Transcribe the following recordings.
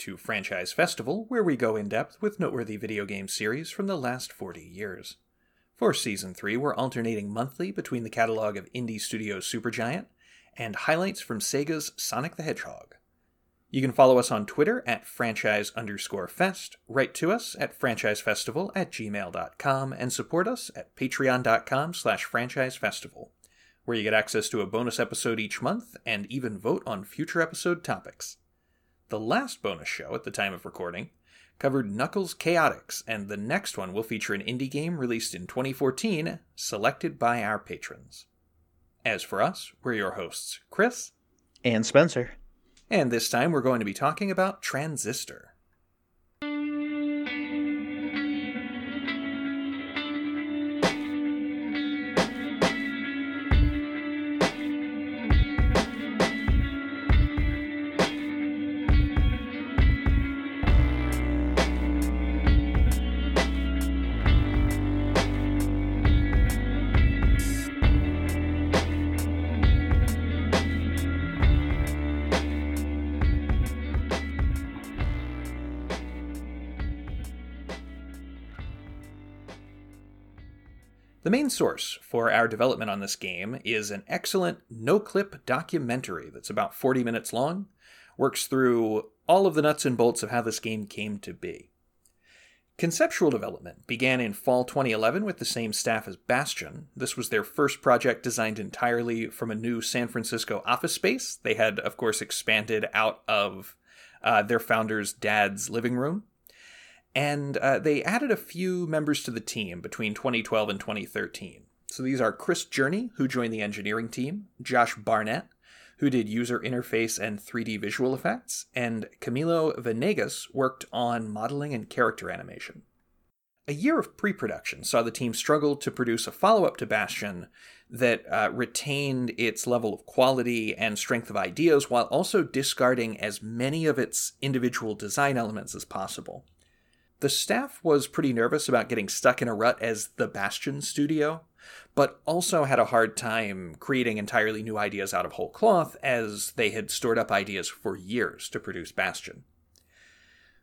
To Franchise Festival, where we go in depth with noteworthy video game series from the last 40 years. For Season 3, we're alternating monthly between the catalog of indie studio Supergiant and highlights from Sega's Sonic the Hedgehog. You can follow us on Twitter at franchise underscore fest, write to us at franchisefestival at gmail.com, and support us at patreon.com slash franchisefestival, where you get access to a bonus episode each month and even vote on future episode topics. The last bonus show at the time of recording covered Knuckles Chaotix, and the next one will feature an indie game released in 2014, selected by our patrons. As for us, we're your hosts, Chris and Spencer. And this time we're going to be talking about Transistor. Source for our development on this game is an excellent NoClip documentary that's about 40 minutes long, works through all of the nuts and bolts of how this game came to be. Conceptual development began in fall 2011 with the same staff as Bastion. This was their first project designed entirely from a new San Francisco office space. They had, of course, expanded out of uh, their founder's dad's living room and uh, they added a few members to the team between 2012 and 2013. So these are Chris Jurney, who joined the engineering team, Josh Barnett, who did user interface and 3D visual effects, and Camilo Venegas worked on modeling and character animation. A year of pre production saw the team struggle to produce a follow up to Bastion that uh, retained its level of quality and strength of ideas while also discarding as many of its individual design elements as possible. The staff was pretty nervous about getting stuck in a rut as the Bastion studio, but also had a hard time creating entirely new ideas out of whole cloth as they had stored up ideas for years to produce Bastion.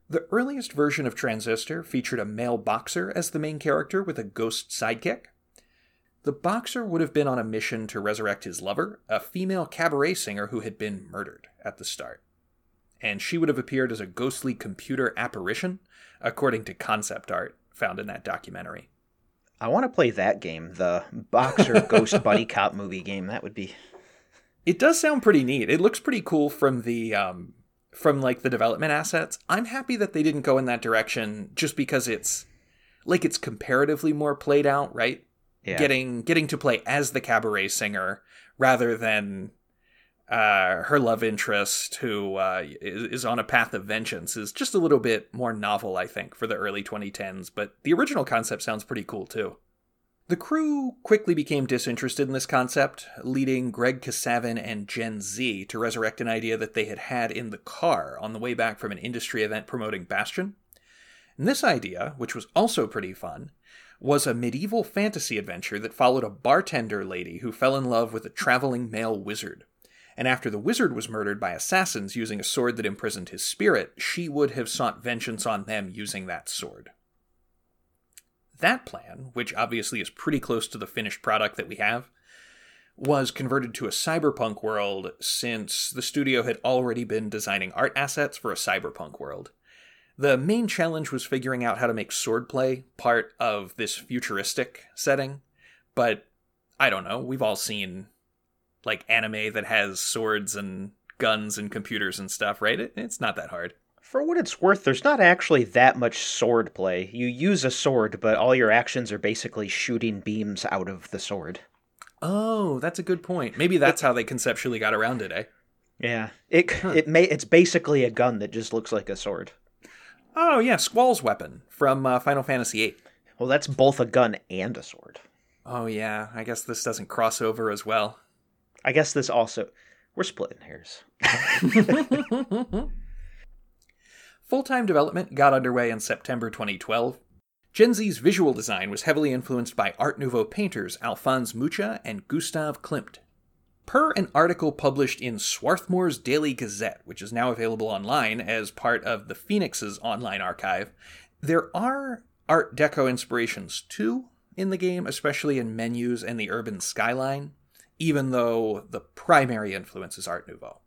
The earliest version of Transistor featured a male boxer as the main character with a ghost sidekick. The boxer would have been on a mission to resurrect his lover, a female cabaret singer who had been murdered at the start. And she would have appeared as a ghostly computer apparition according to concept art found in that documentary. I want to play that game, the Boxer Ghost Buddy Cop movie game. That would be. It does sound pretty neat. It looks pretty cool from the um, from like the development assets. I'm happy that they didn't go in that direction just because it's like it's comparatively more played out, right? Yeah. Getting getting to play as the cabaret singer rather than uh, her love interest, who uh, is, is on a path of vengeance, is just a little bit more novel, I think, for the early 2010s. But the original concept sounds pretty cool too. The crew quickly became disinterested in this concept, leading Greg Kasavin and Jen Zee to resurrect an idea that they had had in the car on the way back from an industry event promoting Bastion. And this idea, which was also pretty fun, was a medieval fantasy adventure that followed a bartender lady who fell in love with a traveling male wizard and after the wizard was murdered by assassins using a sword that imprisoned his spirit, she would have sought vengeance on them using that sword. That plan, which obviously is pretty close to the finished product that we have, was converted to a cyberpunk world since the studio had already been designing art assets for a cyberpunk world. The main challenge was figuring out how to make swordplay part of this futuristic setting, but I don't know, we've all seen like anime that has swords and guns and computers and stuff, right? It, it's not that hard. For what it's worth, there's not actually that much sword play. You use a sword, but all your actions are basically shooting beams out of the sword. Oh, that's a good point. Maybe that's how they conceptually got around it, eh? Yeah. It huh. it may it's basically a gun that just looks like a sword. Oh yeah, Squall's weapon from uh, Final Fantasy VIII. Well, that's both a gun and a sword. Oh yeah, I guess this doesn't cross over as well. I guess this also we're splitting hairs. Full time development got underway in September 2012. Jen Zee's visual design was heavily influenced by Art Nouveau painters Alphonse Mucha and Gustav Klimt. Per an article published in Swarthmore's Daily Gazette, which is now available online as part of the Phoenix's online archive, there are Art Deco inspirations too in the game, especially in menus and the urban skyline, even though the primary influence is Art Nouveau.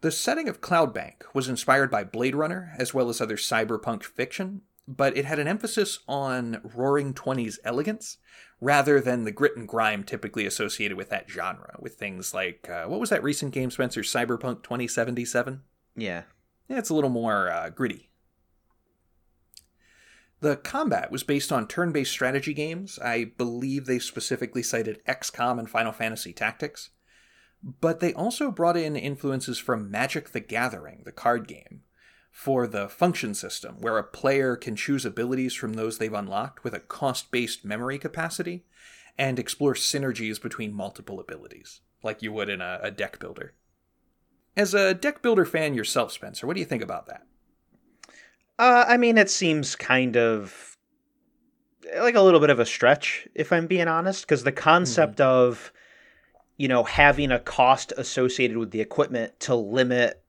The setting of Cloudbank was inspired by Blade Runner as well as other cyberpunk fiction, but it had an emphasis on Roaring Twenties elegance rather than the grit and grime typically associated with that genre, with things like uh, what was that recent game, Spencer? Cyberpunk 2077? Yeah. Yeah, it's a little more uh, gritty. The combat was based on turn based strategy games. I believe they specifically cited XCOM and Final Fantasy Tactics. But they also brought in influences from Magic the Gathering, the card game, for the function system, where a player can choose abilities from those they've unlocked with a cost based memory capacity and explore synergies between multiple abilities, like you would in a, a, deck builder. As a deck builder fan yourself, Spencer, what do you think about that? Uh, I mean, it seems kind of like a little bit of a stretch, if I'm being honest, because the concept mm-hmm. of, you know, having a cost associated with the equipment to limit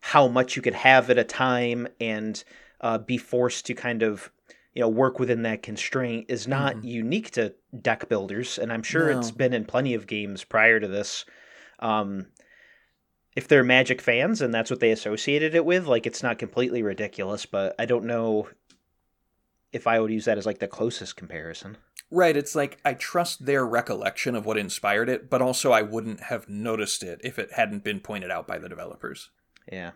how much you could have at a time and uh, be forced to kind of, you know, work within that constraint is not mm-hmm. unique to deck builders, and I'm sure no. it's been in plenty of games prior to this. Um, if they're Magic fans and that's what they associated it with, like it's not completely ridiculous, but I don't know if I would use that as like the closest comparison. Right, it's like I trust their recollection of what inspired it, but also I wouldn't have noticed it if it hadn't been pointed out by the developers. Yeah.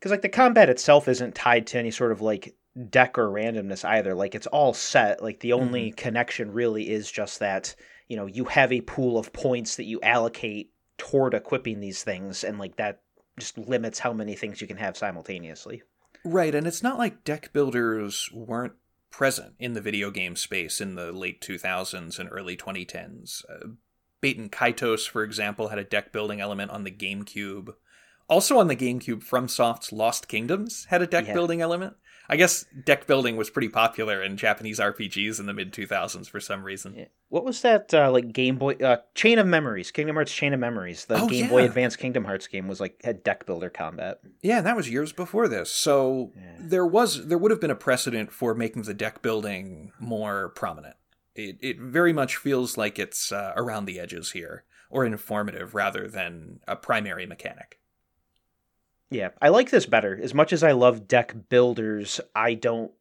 Cuz like the combat itself isn't tied to any sort of like deck or randomness either. Like it's all set. Like the only mm-hmm. connection really is just that, you know, you have a pool of points that you allocate toward equipping these things and like that just limits how many things you can have simultaneously. Right, and it's not like deck builders weren't present in the video game space in the late 2000s and early 2010s. Uh, Baten Kaitos, for example, had a deck building element on the GameCube. Also on the GameCube, FromSoft's Lost Kingdoms had a deck yeah. building element. I guess deck building was pretty popular in Japanese RPGs in the mid 2000s for some reason. Yeah. What was that uh, like Game Boy uh, Chain of Memories, Kingdom Hearts Chain of Memories? The oh, Game yeah. Boy Advance Kingdom Hearts game was like had deck builder combat. Yeah, and that was years before this. So yeah. there was there would have been a precedent for making the deck building more prominent. It it very much feels like it's uh, around the edges here or informative rather than a primary mechanic. Yeah, I like this better. As much as I love deck builders, I don't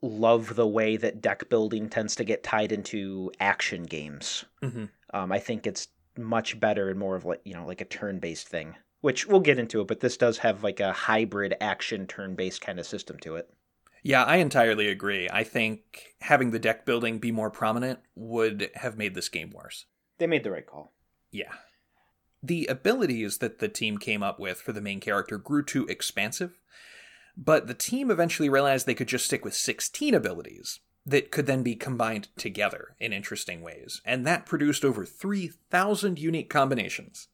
love the way that deck building tends to get tied into action games. Mm-hmm. Um, I think it's much better and more of like you know like a turn-based thing, which we'll get into it. But this does have like a hybrid action turn-based kind of system to it. Yeah, I entirely agree. I think having the deck building be more prominent would have made this game worse. They made the right call. Yeah the abilities that the team came up with for the main character grew too expansive, but the team eventually realized they could just stick with 16 abilities that could then be combined together in interesting ways, and that produced over 3,000 unique combinations.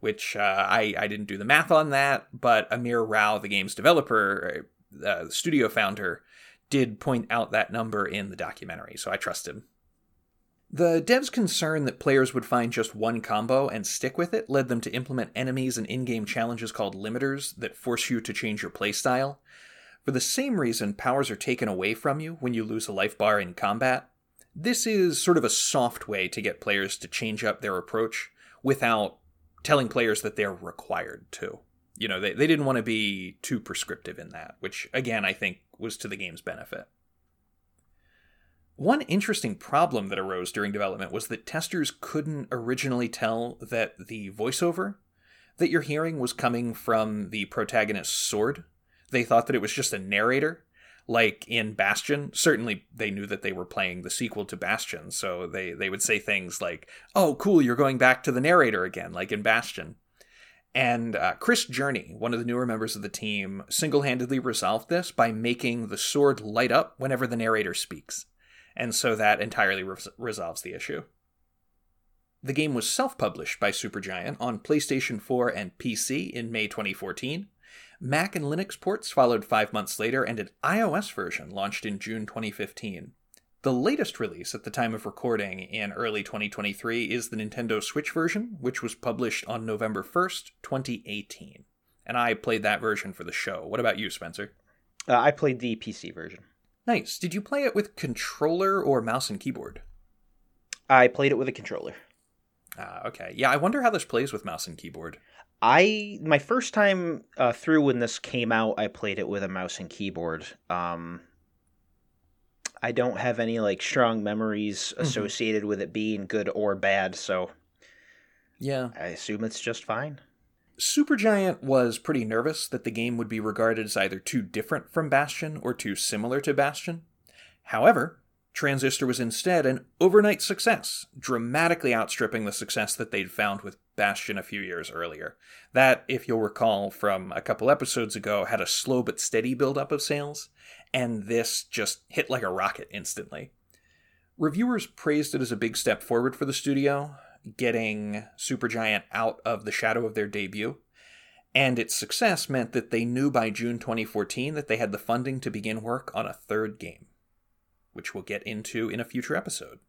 Which uh, I, I didn't do the math on that, but Amir Rao, the game's developer, uh, studio founder, did point out that number in the documentary, so I trust him. The devs' concern that players would find just one combo and stick with it led them to implement enemies and in game challenges called limiters that force you to change your playstyle. For the same reason, powers are taken away from you when you lose a life bar in combat. This is sort of a soft way to get players to change up their approach without telling players that they're required to. You know, they, they didn't want to be too prescriptive in that, which again I think was to the game's benefit. One interesting problem that arose during development was that testers couldn't originally tell that the voiceover that you're hearing was coming from the protagonist's sword. They thought that it was just a narrator, like in Bastion. Certainly, they knew that they were playing the sequel to Bastion, so they, they would say things like, Oh, cool, you're going back to the narrator again, like in Bastion. And uh, Chris Jurney, one of the newer members of the team, single handedly resolved this by making the sword light up whenever the narrator speaks and so that entirely res- resolves the issue. The game was self published by Supergiant on PlayStation 4 and PC in May 2014. Mac and Linux ports followed five months later, and an iOS version launched in June 2015. The latest release at the time of recording in early 2023 is the Nintendo Switch version, which was published on November 1st, 2018. And I played that version for the show. What about you, Spencer? Uh, I played the PC version. Nice. Did you play it with controller or mouse and keyboard? I played it with a controller. Ah, okay. Yeah, I wonder how this plays with mouse and keyboard. I my first time uh, through when this came out, I played it with a mouse and keyboard. Um, I don't have any like strong memories Mm-hmm. associated with it being good or bad, so Yeah. I assume it's just fine. Supergiant was pretty nervous that the game would be regarded as either too different from Bastion or too similar to Bastion. However, Transistor was instead an overnight success, dramatically outstripping the success that they'd found with Bastion a few years earlier. That, if you'll recall from a couple episodes ago, had a slow but steady buildup of sales, and this just hit like a rocket instantly. Reviewers praised it as a big step forward for the studio, getting Supergiant out of the shadow of their debut. And its success meant that they knew by June 2014 that they had the funding to begin work on a third game, which we'll get into in a future episode.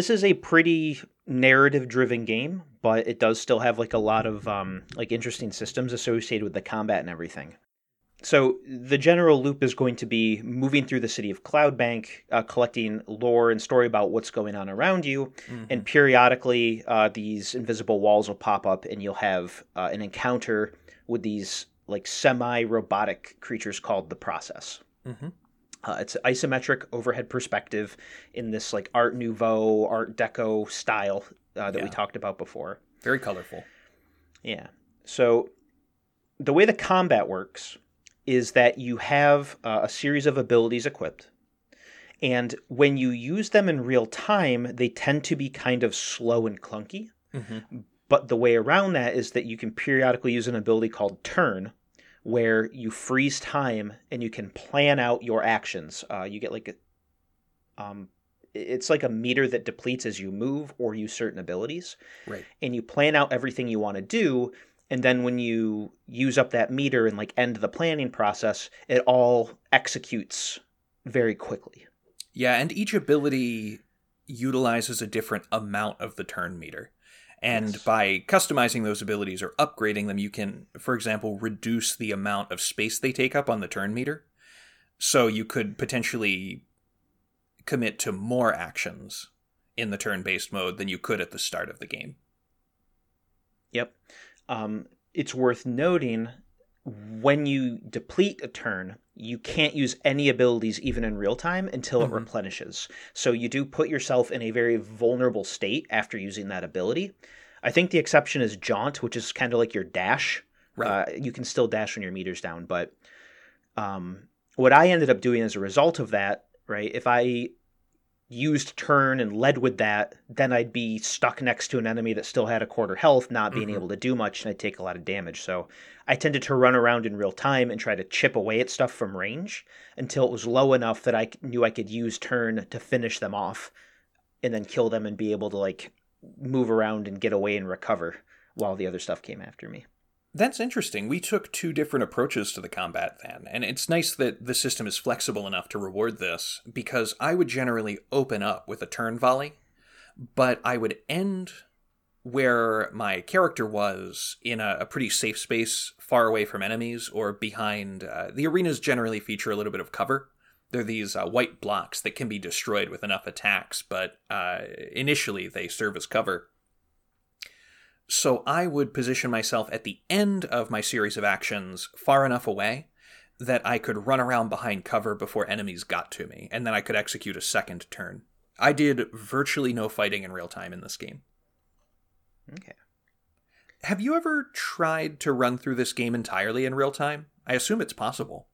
This is a pretty narrative driven game, but it does still have like a lot of um, like interesting systems associated with the combat and everything. So the general loop is going to be moving through the city of Cloudbank, uh, collecting lore and story about what's going on around you, and periodically uh, these invisible walls will pop up, and you'll have uh, an encounter with these like semi-robotic creatures called the Process. Mhm. Uh, it's an isometric overhead perspective in this like Art Nouveau, Art Deco style uh, that we talked about before. Very colorful. Yeah. So the way the combat works is that you have uh, a series of abilities equipped. And when you use them in real time, they tend to be kind of slow and clunky. Mhm. But the way around that is that you can periodically use an ability called turn, where you freeze time and you can plan out your actions. Uh, you get like a, um, it's like a meter that depletes as you move or use certain abilities Right. and you plan out everything you want to do and then when you use up that meter and like end the planning process it all executes very quickly Yeah, and each ability utilizes a different amount of the turn meter. And Yes. by customizing those abilities or upgrading them, you can, for example, reduce the amount of space they take up on the turn meter. So you could potentially commit to more actions in the turn based mode than you could at the start of the game. yep um, it's worth noting when you deplete a turn you can't use any abilities even in real time until Mhm. it replenishes so you do put yourself in a very vulnerable state after using that ability i think the exception is jaunt which is kind of like your dash Right. Uh, you can still dash when your meter's down, but um, what I ended up doing as a result of that, right? If I used turn and led with that, then I'd be stuck next to an enemy that still had a quarter health, not being Mhm. able to do much, and I'd take a lot of damage. So I tended to run around in real time and try to chip away at stuff from range until it was low enough that I knew I could use turn to finish them off, and then kill them and be able to like move around and get away and recover while the other stuff came after me. That's interesting. We took two different approaches to the combat then, and it's nice that the system is flexible enough to reward this because I would generally open up with a turn volley, but I would end where my character was in a, a pretty safe space, far away from enemies or behind. Uh, the arenas generally feature a little bit of cover. They're these uh, white blocks that can be destroyed with enough attacks, but uh, initially they serve as cover. So I would position myself at the end of my series of actions far enough away that I could run around behind cover before enemies got to me, and then I could execute a second turn. I did virtually no fighting in real time in this game. Okay. Have you ever tried to run through this game entirely in real time? I assume it's possible.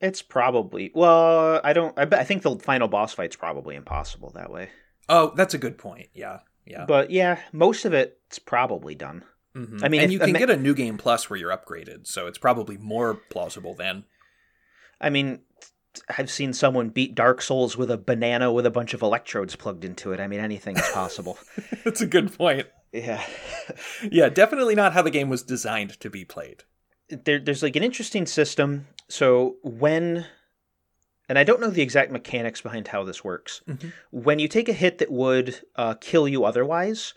It's probably well. I don't. I, I think the final boss fight's probably impossible that way. Oh, that's a good point. Yeah, yeah. But yeah, most of it's probably done. Mm-hmm. I mean, and you can get a new game plus where you're upgraded, so it's probably more plausible then. I mean, I've seen someone beat Dark Souls with a banana with a bunch of electrodes plugged into it. I mean, anything is possible. That's a good point. Yeah. yeah, definitely not how the game was designed to be played. There, there's like an interesting system. So when, and I don't know the exact mechanics behind how this works. Mm-hmm. When you take a hit that would uh, kill you otherwise,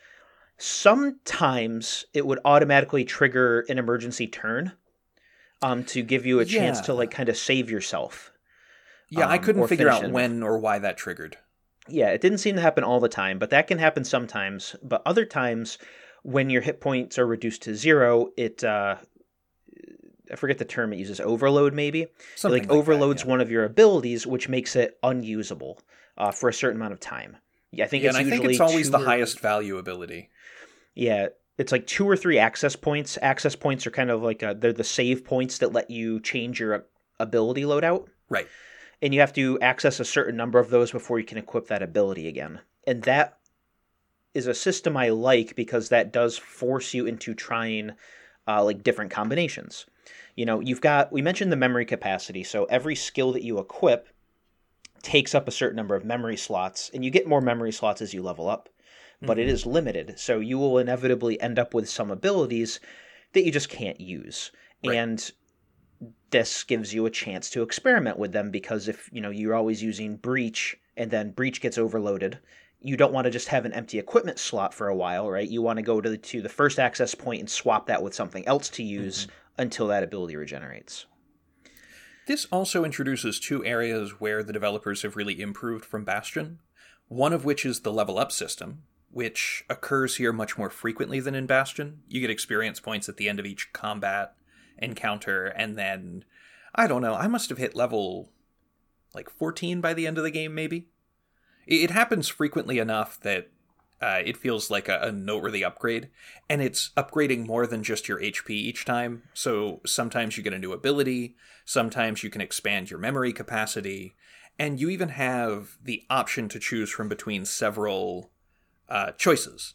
sometimes it would automatically trigger an emergency turn um, to give you a chance to like kind of save yourself. Yeah, um, I couldn't figure out when or why that triggered. Yeah, it didn't seem to happen all the time, but that can happen sometimes. But other times, when your hit points are reduced to zero, it uh, I forget the term it uses, overload maybe. Something like, like overloads that, yeah. one of your abilities, which makes it unusable uh, for a certain amount of time. Yeah, I think yeah, it's and I think it's always the or... highest value ability. Yeah, it's like two or three access points. Access points are kind of like a, they're the save points that let you change your ability loadout. Right and you have to access a certain number of those before you can equip that ability again. And that is a system I like because that does force you into trying uh, like different combinations. You know, you've got we mentioned the memory capacity, so every skill that you equip takes up a certain number of memory slots, and you get more memory slots as you level up, but mm-hmm. it is limited. So you will inevitably end up with some abilities that you just can't use. Right. And this gives you a chance to experiment with them because if you know you're always using breach and then breach gets overloaded you don't want to just have an empty equipment slot for a while right you want to go to the, to the first access point and swap that with something else to use mm-hmm. Until that ability regenerates. This also introduces two areas where the developers have really improved from bastion. One of which is the level up system which occurs here much more frequently than in bastion. You get experience points at the end of each combat encounter and then I don't know, I must have hit level like 14 by the end of the game maybe. It happens frequently enough that uh, it feels like a, a, noteworthy upgrade, and it's upgrading more than just your HP each time. So sometimes you get a new ability, sometimes you can expand your memory capacity, and you even have the option to choose from between several uh, choices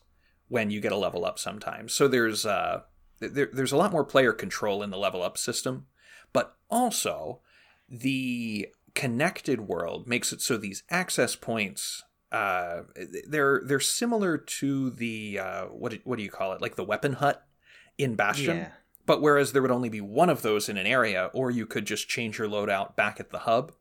when you get a level up sometimes. So there's uh, there, there's a lot more player control in the level up system, but also the connected world makes it so these access points uh, they're they're similar to the uh, what what do you call it like the weapon hut in Bastion. Yeah. But whereas there would only be one of those in an area, or you could just change your loadout back at the hub,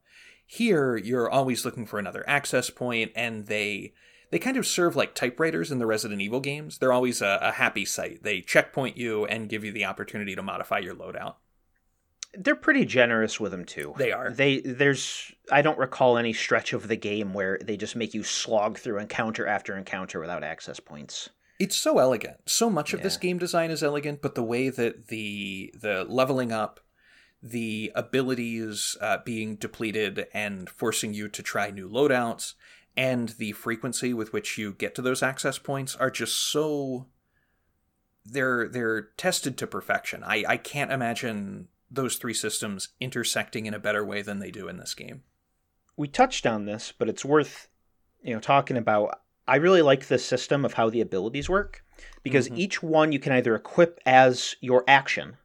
here you're always looking for another access point, and they they kind of serve like typewriters in the Resident Evil games. They're always a, a happy sight. They checkpoint you and give you the opportunity to modify your loadout. They're pretty generous with them too. They are. They there's I don't recall any stretch of the game where they just make you slog through encounter after encounter without access points. It's so elegant. So much of this game design is elegant, but the way that the the leveling up, the abilities uh, being depleted and forcing you to try new loadouts, and the frequency with which you get to those access points are just so they're they're tested to perfection. I, I can't imagine those three systems intersecting in a better way than they do in this game. We touched on this, but it's worth you know talking about. I really like this system of how the abilities work because mm-hmm. each one you can either equip as your action.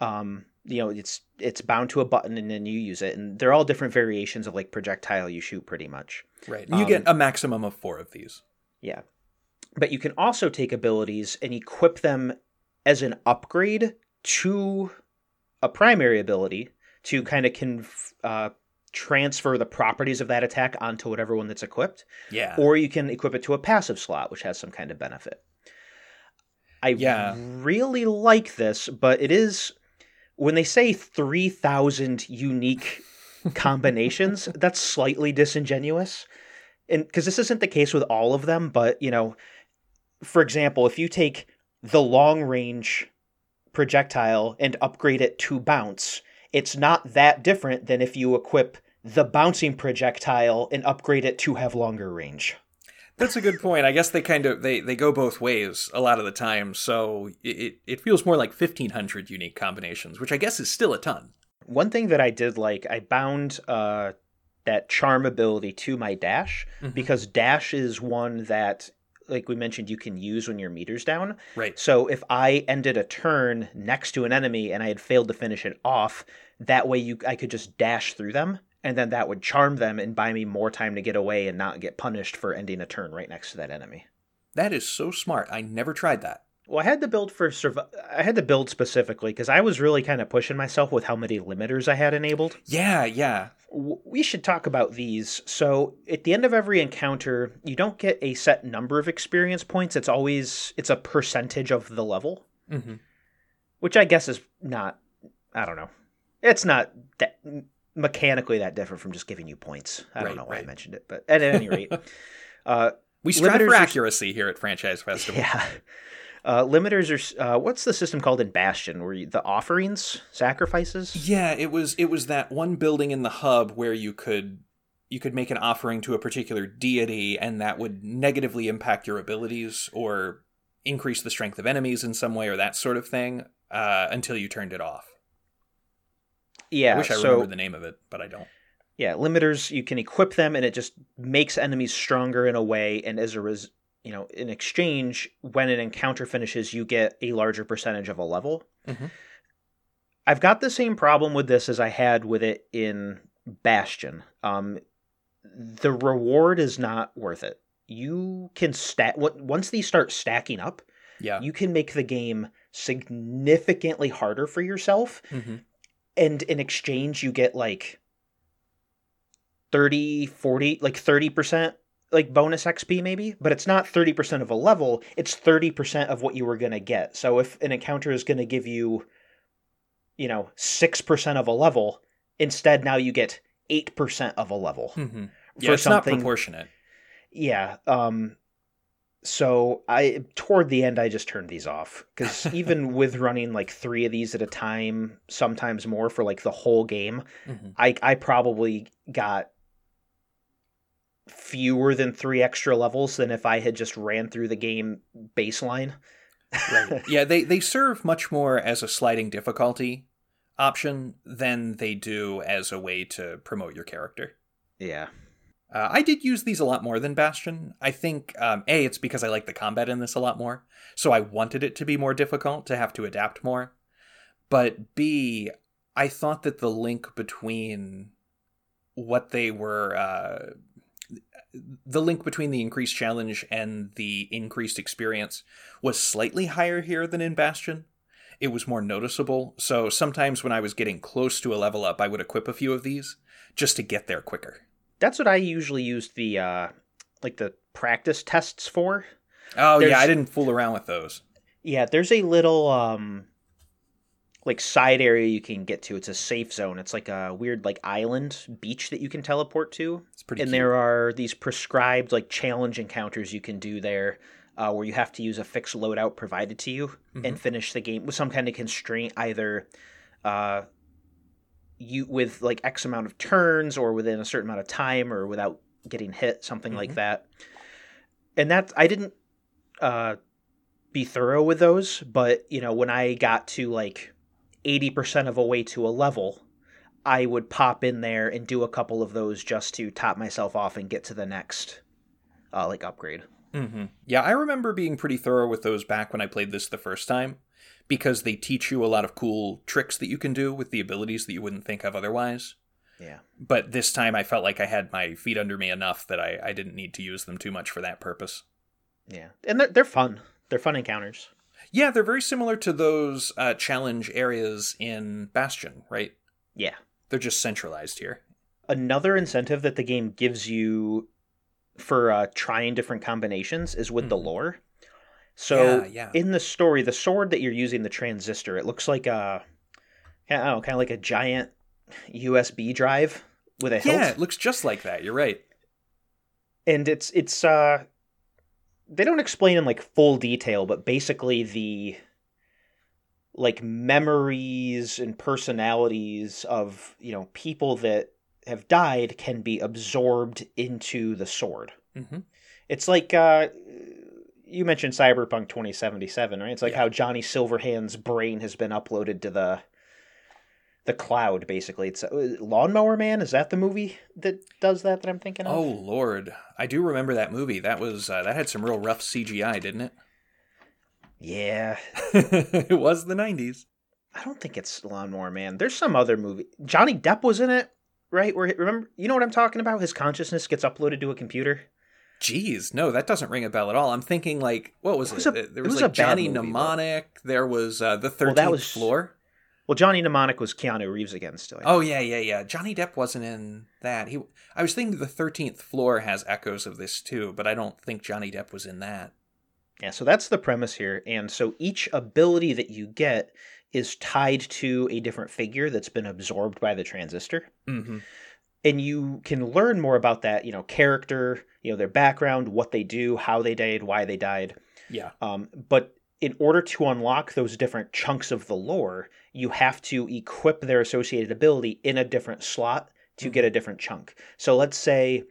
Um, you know it's it's bound to a button and then you use it and they're all different variations of like projectile you shoot pretty much right you um, get a maximum of four of these yeah but you can also take abilities and equip them as an upgrade to a primary ability to kind of can uh, transfer the properties of that attack onto whatever one that's equipped. Yeah. Or you can equip it to a passive slot which has some kind of benefit. I yeah. really like this but it is when they say 3000 unique combinations that's slightly disingenuous. And because this isn't the case with all of them but you know for example if you take the long range projectile and upgrade it to bounce it's not that different than if you equip the bouncing projectile and upgrade it to have longer range That's a good point. I guess they kind of they they go both ways a lot of the time. So it it feels more like fifteen hundred unique combinations, which I guess is still a ton. One thing that I did like, I bound uh, that charm ability to my dash Mhm. because dash is one that, like we mentioned, you can use when your meter's down. Right. So if I ended a turn next to an enemy and I had failed to finish it off, that way you I could just dash through them, and then that would charm them and buy me more time to get away and not get punished for ending a turn right next to that enemy. That is so smart. I never tried that. Well, I had to build for survi- I had to build specifically because I was really kind of pushing myself with how many limiters I had enabled. Yeah, yeah. We should talk about these. So, at the end of every encounter, you don't get a set number of experience points. It's always it's a percentage of the level, hmm which I guess is not I don't know. It's not that mechanically that different from just giving you points. I Right, don't know why I mentioned it, but at any rate, uh, We strive for accuracy here at Franchise Festival. Yeah. Uh, limiters are. Uh, what's the system called in Bastion? Where you, the offerings, sacrifices? Yeah, it was it was that one building in the hub where you could you could make an offering to a particular deity and that would negatively impact your abilities or increase the strength of enemies in some way or that sort of thing uh, until you turned it off. Yeah. I wish I so remembered the name of it, but I don't. yeah, limiters. You can equip them, and it just makes enemies stronger in a way. And as a res, you know, in exchange, when an encounter finishes, you get a larger percentage of a level. Mhm. I've got the same problem with this as I had with it in Bastion. Um, the reward is not worth it. You can stat what once these start stacking up, Yeah. you can make the game significantly harder for yourself hmm and in exchange you get like 30 40 like 30% like bonus xp maybe but it's not 30% of a level it's 30% of what you were going to get so if an encounter is going to give you you know 6% of a level instead now you get 8% of a level hmm for Yeah, it's not proportionate. yeah. Um so I toward the end I just turned these off cuz even with running like 3 of these at a time, sometimes more for like the whole game, hmm I I probably got fewer than 3 extra levels than if I had just ran through the game baseline. Right. yeah, they they serve much more as a sliding difficulty option than they do as a way to promote your character. yeah. Uh, I did use these a lot more than Bastion. I think um, a it's because I like the combat in this a lot more, so I wanted it to be more difficult to have to adapt more. But b I thought that the link between what they were uh, the link between the increased challenge and the increased experience was slightly higher here than in Bastion. It was more noticeable. So sometimes when I was getting close to a level up, I would equip a few of these just to get there quicker. That's what I usually use the uh like the practice tests for. Oh yeah, I didn't fool around with those. Yeah, there's a little um like side area you can get to. It's a safe zone. It's like a weird like island beach that you can teleport to. It's pretty. and cute. there are these prescribed like challenge encounters you can do there uh, where you have to use a fixed loadout provided to you Mhm. and finish the game with some kind of constraint either uh, you with like x amount of turns or within a certain amount of time or without getting hit something like Mhm. that and that i didn't uh, be thorough with those but you know when i got to like 80% of a way to a level I would pop in there and do a couple of those just to top myself off and get to the next uh, like upgrade. hmm Yeah, I remember being pretty thorough with those back when I played this the first time because they teach you a lot of cool tricks that you can do with the abilities that you wouldn't think of otherwise. Yeah. But this time I felt like I had my feet under me enough that I, I didn't need to use them too much for that purpose. Yeah. And they're, they're fun. They're fun encounters. Yeah, they're very similar to those uh, challenge areas in Bastion, right? Yeah. They're just centralized here. Another incentive that the game gives you for uh, trying different combinations is with the Mhm. lore. So yeah, yeah. in the story, the sword that you're using, the transistor, it looks like a, I don't know, kind of like a giant USB drive with a hilt. yeah, it looks just like that. You're right. and it's it's uh they don't explain in like full detail but basically the like memories and personalities of you know people that have died can be absorbed into the sword hmm It's like uh, you mentioned Cyberpunk 2077, right? It's like Yeah. how Johnny Silverhand's brain has been uploaded to the the cloud. Basically, it's uh, Lawnmower Man. Is that the movie that does that that I'm thinking of? Oh lord, I do remember that movie. That was uh, that had some real rough CGI, didn't it? yeah. it was the '90s. I don't think it's Lawnmower Man. There's some other movie. Johnny Depp was in it, right? Where remember, you know what I'm talking about? His consciousness gets uploaded to a computer. Jeez, no, that doesn't ring a bell at all. I'm thinking like, what was It it? a- there was, was like a Johnny movie, though. Mnemonic. There was uh, the Well, Thirteenth was- Floor. Well, Johnny Mnemonic was Keanu Reeves again. Still, Oh yeah, yeah, yeah. Johnny Depp wasn't in that. He, I was thinking the Thirteenth Floor has echoes of this too, but I don't think Johnny Depp was in that. Yeah, so that's the premise here. And so each ability that you get is tied to a different figure that's been absorbed by the transistor. Mm-hmm. And you can learn more about that, you know, character, you know, their background, what they do, how they died, why they died. Yeah. Um, but in order to unlock those different chunks of the lore, you have to equip their associated ability in a different slot to get a different chunk. So let's say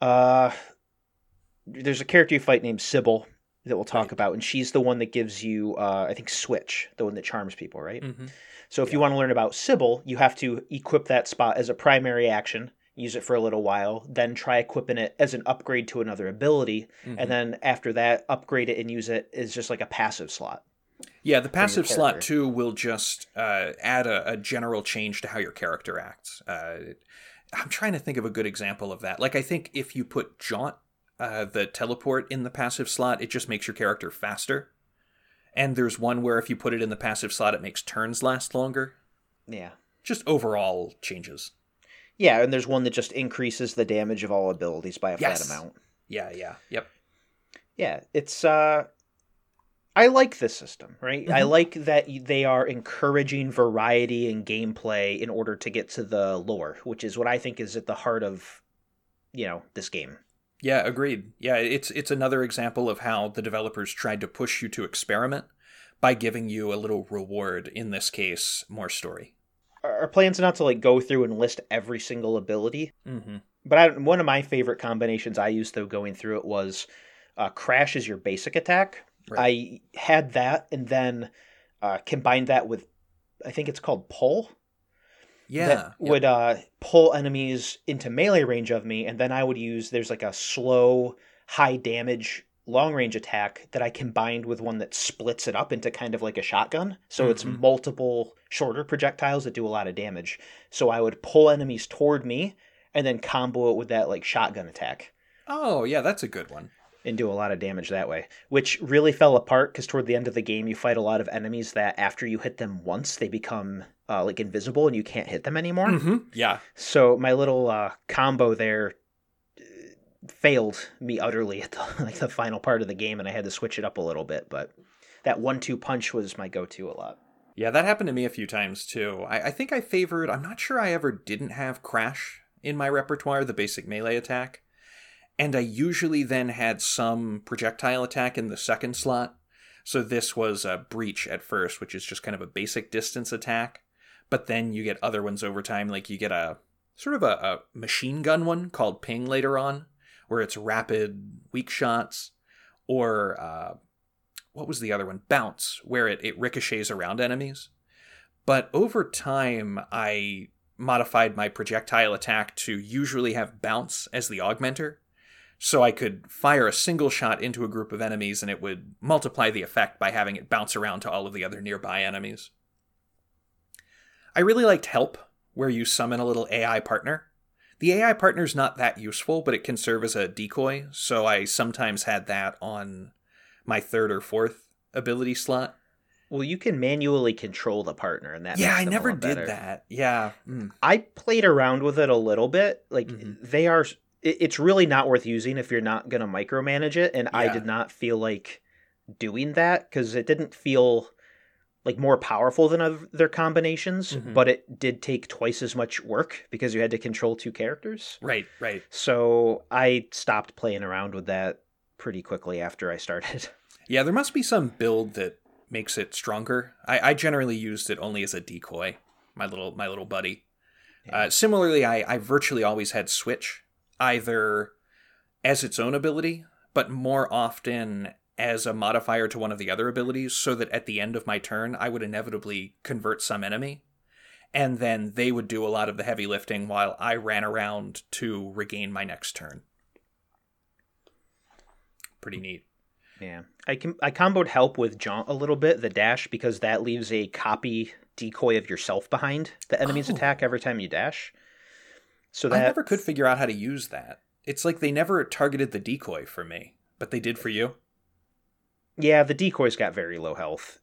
uh, there's a character you fight named Sybil that we'll talk Right. about, and she's the one that gives you, uh, I think, Switch, the one that charms people, right? Mm-hmm. So if you want to learn about Sybil, you have to equip that spot as a primary action, use it for a little while, then try equipping it as an upgrade to another ability, Mm-hmm. and then after that, upgrade it and use it as just like a passive slot. Yeah, the passive slot too will just uh, add a, a general change to how your character acts. Uh, I'm trying to think of a good example of that. Like, I think if you put Jaunt, uh, the teleport, in the passive slot, it just makes your character faster. And there's one where if you put it in the passive slot, it makes turns last longer. Yeah. Just overall changes. Yeah, and there's one that just increases the damage of all abilities by a Yes. flat amount. Yeah, yeah, yep. Yeah, it's uh I like this system, right? I Mhm. like that they are encouraging variety in gameplay in order to get to the lore, which is what I think is at the heart of you know, this game. Yeah, agreed. Yeah, it's it's another example of how the developers tried to push you to experiment by giving you a little reward. In this case, more story. Our plan's not to like go through and list every single ability, Mm-hmm. but I, one of my favorite combinations I used though going through it was uh, crash is your basic attack. I had that and then uh, combined that with I think it's called pull. Yeah, that yep. would uh, pull enemies into melee range of me, and then I would use there's like a slow, high damage long range attack that I combined with one that splits it up into kind of like a shotgun. So it's Mhm. multiple shorter projectiles that do a lot of damage. So I would pull enemies toward me and then combo it with that like shotgun attack Oh, yeah, that's a good one. and do a lot of damage that way, which really fell apart because toward the end of the game, you fight a lot of enemies that after you hit them once, they become uh, like invisible and you can't hit them anymore. Mm-hmm. Yeah, So my little uh, combo there failed me utterly at the, like the final part of the game, and I had to switch it up a little bit. But that one-two punch was my go-to a lot. yeah, that happened to me a few times too. I, I think I favored. I'm not sure I ever didn't have crash in my repertoire, the basic melee attack, and I usually then had some projectile attack in the second slot. So this was a breach at first, which is just kind of a basic distance attack, but then you get other ones over time. Like you get a sort of a, a machine gun one called ping later on, where it's rapid weak shots, or uh, what was the other one? Bounce, where it, it ricochets around enemies. But over time, I modified my projectile attack to usually have bounce as the augmenter. So I could fire a single shot into a group of enemies and it would multiply the effect by having it bounce around to all of the other nearby enemies. I really liked Help, where you summon a little AI partner. The AI partner's not that useful, but it can serve as a decoy, so I sometimes had that on my third or fourth ability slot. Well, you can manually control the partner, and that yeah, makes I never did better. that. Yeah. Mm. I played around with it a little bit. Like Mhm. they are, it's really not worth using if you're not going to micromanage it. And I did not feel like doing that because it didn't feel like more powerful than other combinations, Mhm. but it did take twice as much work because you had to control two characters. Right, right. So I stopped playing around with that pretty quickly after I started. Yeah, there must be some build that makes it stronger. I, I generally used it only as a decoy. My little my little buddy. Uh, similarly, I, I virtually always had switch either as its own ability, but more often as a modifier to one of the other abilities, so that at the end of my turn, I would inevitably convert some enemy. And then they would do a lot of the heavy lifting while I ran around to regain my next turn. Pretty neat. Yeah, I can I comboed help with jaunt a little bit, the dash, because that leaves a copy decoy of yourself behind the enemy's Oh. attack every time you dash. So that I never could figure out how to use that. It's like they never targeted the decoy for me, but they did for you. Yeah, the decoy's got very low health.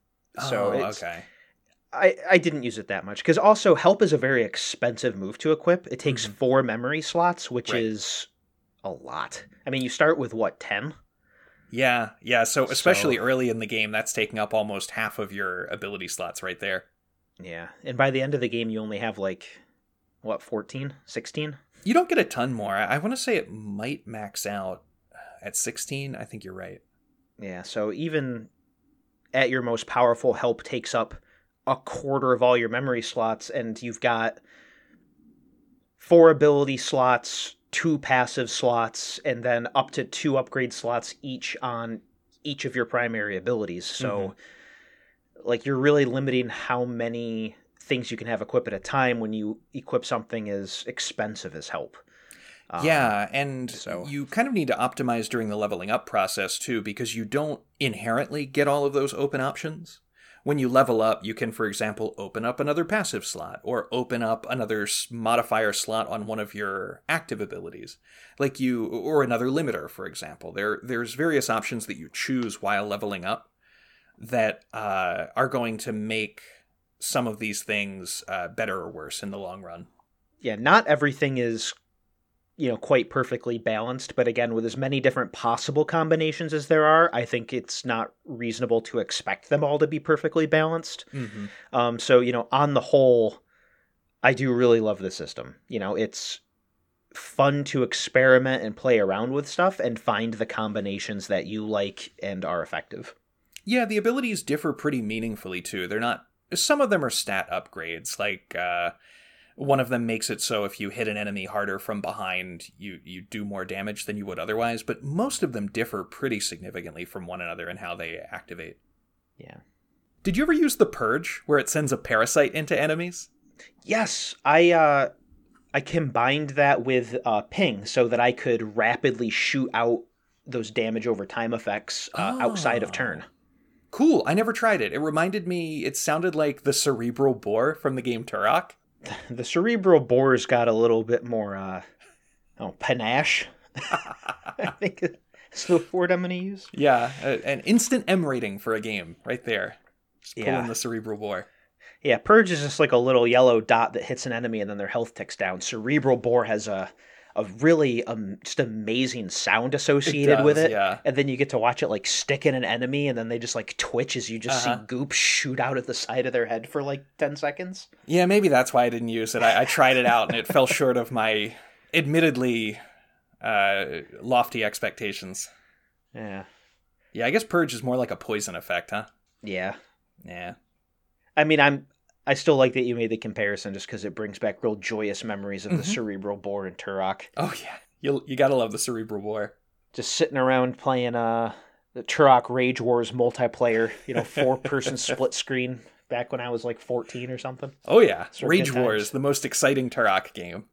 So oh, okay. I, I didn't use it that much because also help is a very expensive move to equip. It takes Mhm. four memory slots, which Right. is a lot. I mean, you start with what ten? Yeah, yeah. So especially So- early in the game, that's taking up almost half of your ability slots right there. Yeah, and by the end of the game, you only have like what 14, 16? You don't get a ton more. I, I want to say it might max out at 16. I think you're right. Yeah, so even at your most powerful, help takes up a quarter of all your memory slots, and you've got four ability slots, two passive slots, and then up to two upgrade slots each on each of your primary abilities. So, mm-hmm. like, you're really limiting how many things you can have equip at a time when you equip something as expensive as help. Um, yeah, and so- you kind of need to optimize during the leveling up process too, because you don't inherently get all of those open options. When you level up, you can, for example, open up another passive slot or open up another modifier slot on one of your active abilities, like you, or another limiter, for example. There, there's various options that you choose while leveling up that uh, are going to make some of these things uh, better or worse in the long run. yeah, not everything is you know quite perfectly balanced, but again, with as many different possible combinations as there are, I think it's not reasonable to expect them all to be perfectly balanced. Mm-hmm. Um, so you know, on the whole, I do really love the system. You know, it's fun to experiment and play around with stuff and find the combinations that you like and are effective. Yeah, the abilities differ pretty meaningfully too. They're not. Some of them are stat upgrades. Like uh, one of them makes it so if you hit an enemy harder from behind, you you do more damage than you would otherwise. But most of them differ pretty significantly from one another in how they activate. Yeah. Did you ever use the purge, where it sends a parasite into enemies? Yes, I uh I combined that with uh ping so that I could rapidly shoot out those damage over time effects uh, outside of Oh. turn. Cool. I never tried it. It reminded me. It sounded like the cerebral bore from the game Turok. The cerebral bore's got a little bit more uh oh panache. I think is the word I'm going to use. Yeah, an instant M rating for a game right there. Just pulling Yeah. the cerebral bore. Yeah, purge is just like a little yellow dot that hits an enemy and then their health ticks down. Cerebral bore has a a really um, just amazing sound associated with does, it. yeah. And then you get to watch it like stick in an enemy and then they just like twitch as you just Uh-huh. see goop shoot out at the side of their head for like 10 seconds. Yeah, maybe that's why I didn't use it. I, I tried it out and it fell short of my admittedly uh, lofty expectations. Yeah. Yeah, I guess purge is more like a poison effect, huh? Yeah. Yeah. I mean, I'm I still like that you made the comparison just because it brings back real joyous memories of the Mhm. cerebral bore and Turok. Oh yeah, you you gotta love the cerebral bore. Just sitting around playing uh the Turok Rage Wars multiplayer, you know, four person split screen back when I was like 14 or something. Oh yeah, Rage Wars, the most exciting Turok game.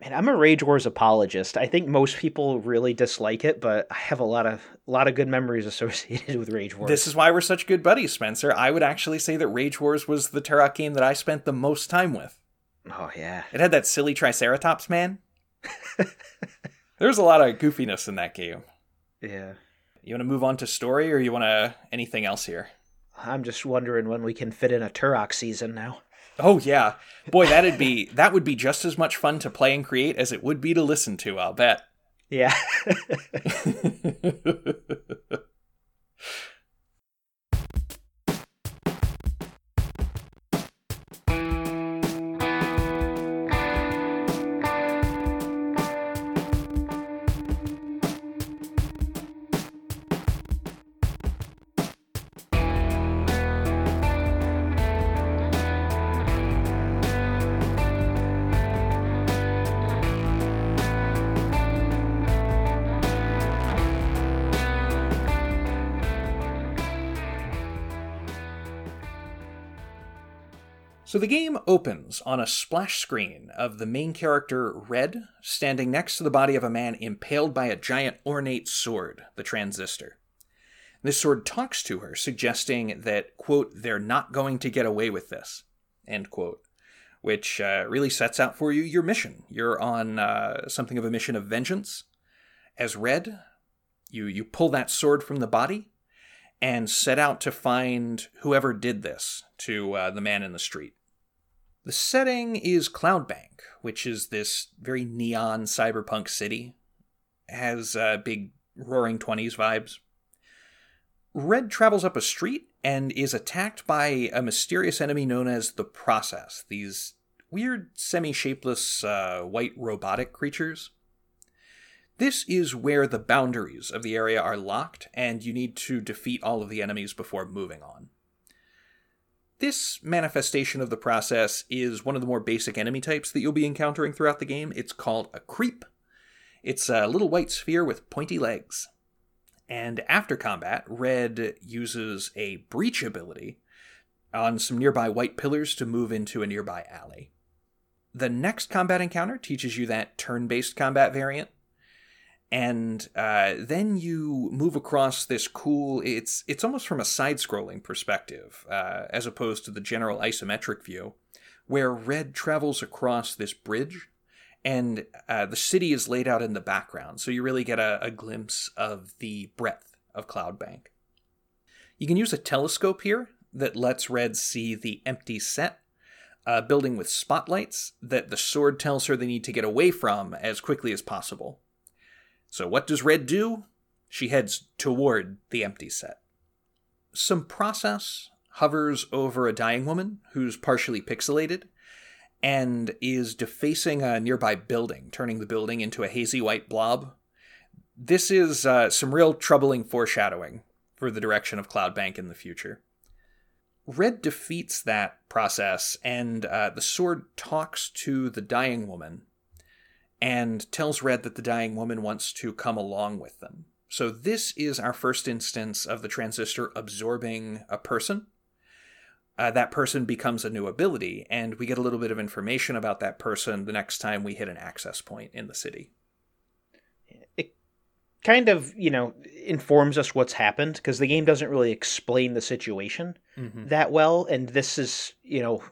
Man, I'm a Rage Wars apologist. I think most people really dislike it, but I have a lot of a lot of good memories associated with Rage Wars. This is why we're such good buddies, Spencer. I would actually say that Rage Wars was the Turok game that I spent the most time with. oh yeah. It had that silly Triceratops man. There's a lot of goofiness in that game. Yeah. You want to move on to story, or you want to anything else here? I'm just wondering when we can fit in a Turok season now. Oh yeah, boy, that'd be that would be just as much fun to play and create as it would be to listen to. I'll bet. Yeah. opens on a splash screen of the main character, Red, standing next to the body of a man impaled by a giant ornate sword, the Transistor. This sword talks to her, suggesting that, quote, they're not going to get away with this, end quote, which uh, really sets out for you your mission. You're on uh, something of a mission of vengeance. As Red, you, you pull that sword from the body and set out to find whoever did this to uh, the man in the street. The setting is Cloudbank, which is this very neon cyberpunk city. It has uh, big roaring 20s vibes. Red travels up a street and is attacked by a mysterious enemy known as the Process, these weird, semi shapeless, uh, white robotic creatures. This is where the boundaries of the area are locked, and you need to defeat all of the enemies before moving on. This manifestation of the process is one of the more basic enemy types that you'll be encountering throughout the game. It's called a creep. It's a little white sphere with pointy legs. And after combat, Red uses a breach ability on some nearby white pillars to move into a nearby alley. The next combat encounter teaches you that turn based combat variant. And uh, then you move across this cool. It's it's almost from a side-scrolling perspective, uh, as opposed to the general isometric view, where Red travels across this bridge and uh, the city is laid out in the background, so you really get a, a glimpse of the breadth of Cloudbank. You can use a telescope here that lets Red see the empty set, a building with spotlights that the sword tells her they need to get away from as quickly as possible. So, what does Red do? She heads toward the empty set. Some process hovers over a dying woman who's partially pixelated and is defacing a nearby building, turning the building into a hazy white blob. This is uh, some real troubling foreshadowing for the direction of Cloudbank in the future. Red defeats that process, and uh, the sword talks to the dying woman and tells Red that the dying woman wants to come along with them. So, this is our first instance of the transistor absorbing a person uh, that person becomes a new ability, and we get a little bit of information about that person the next time we hit an access point in the city. It kind of, you know, informs us what's happened because the game doesn't really explain the situation mm-hmm. that well, and this is, you know,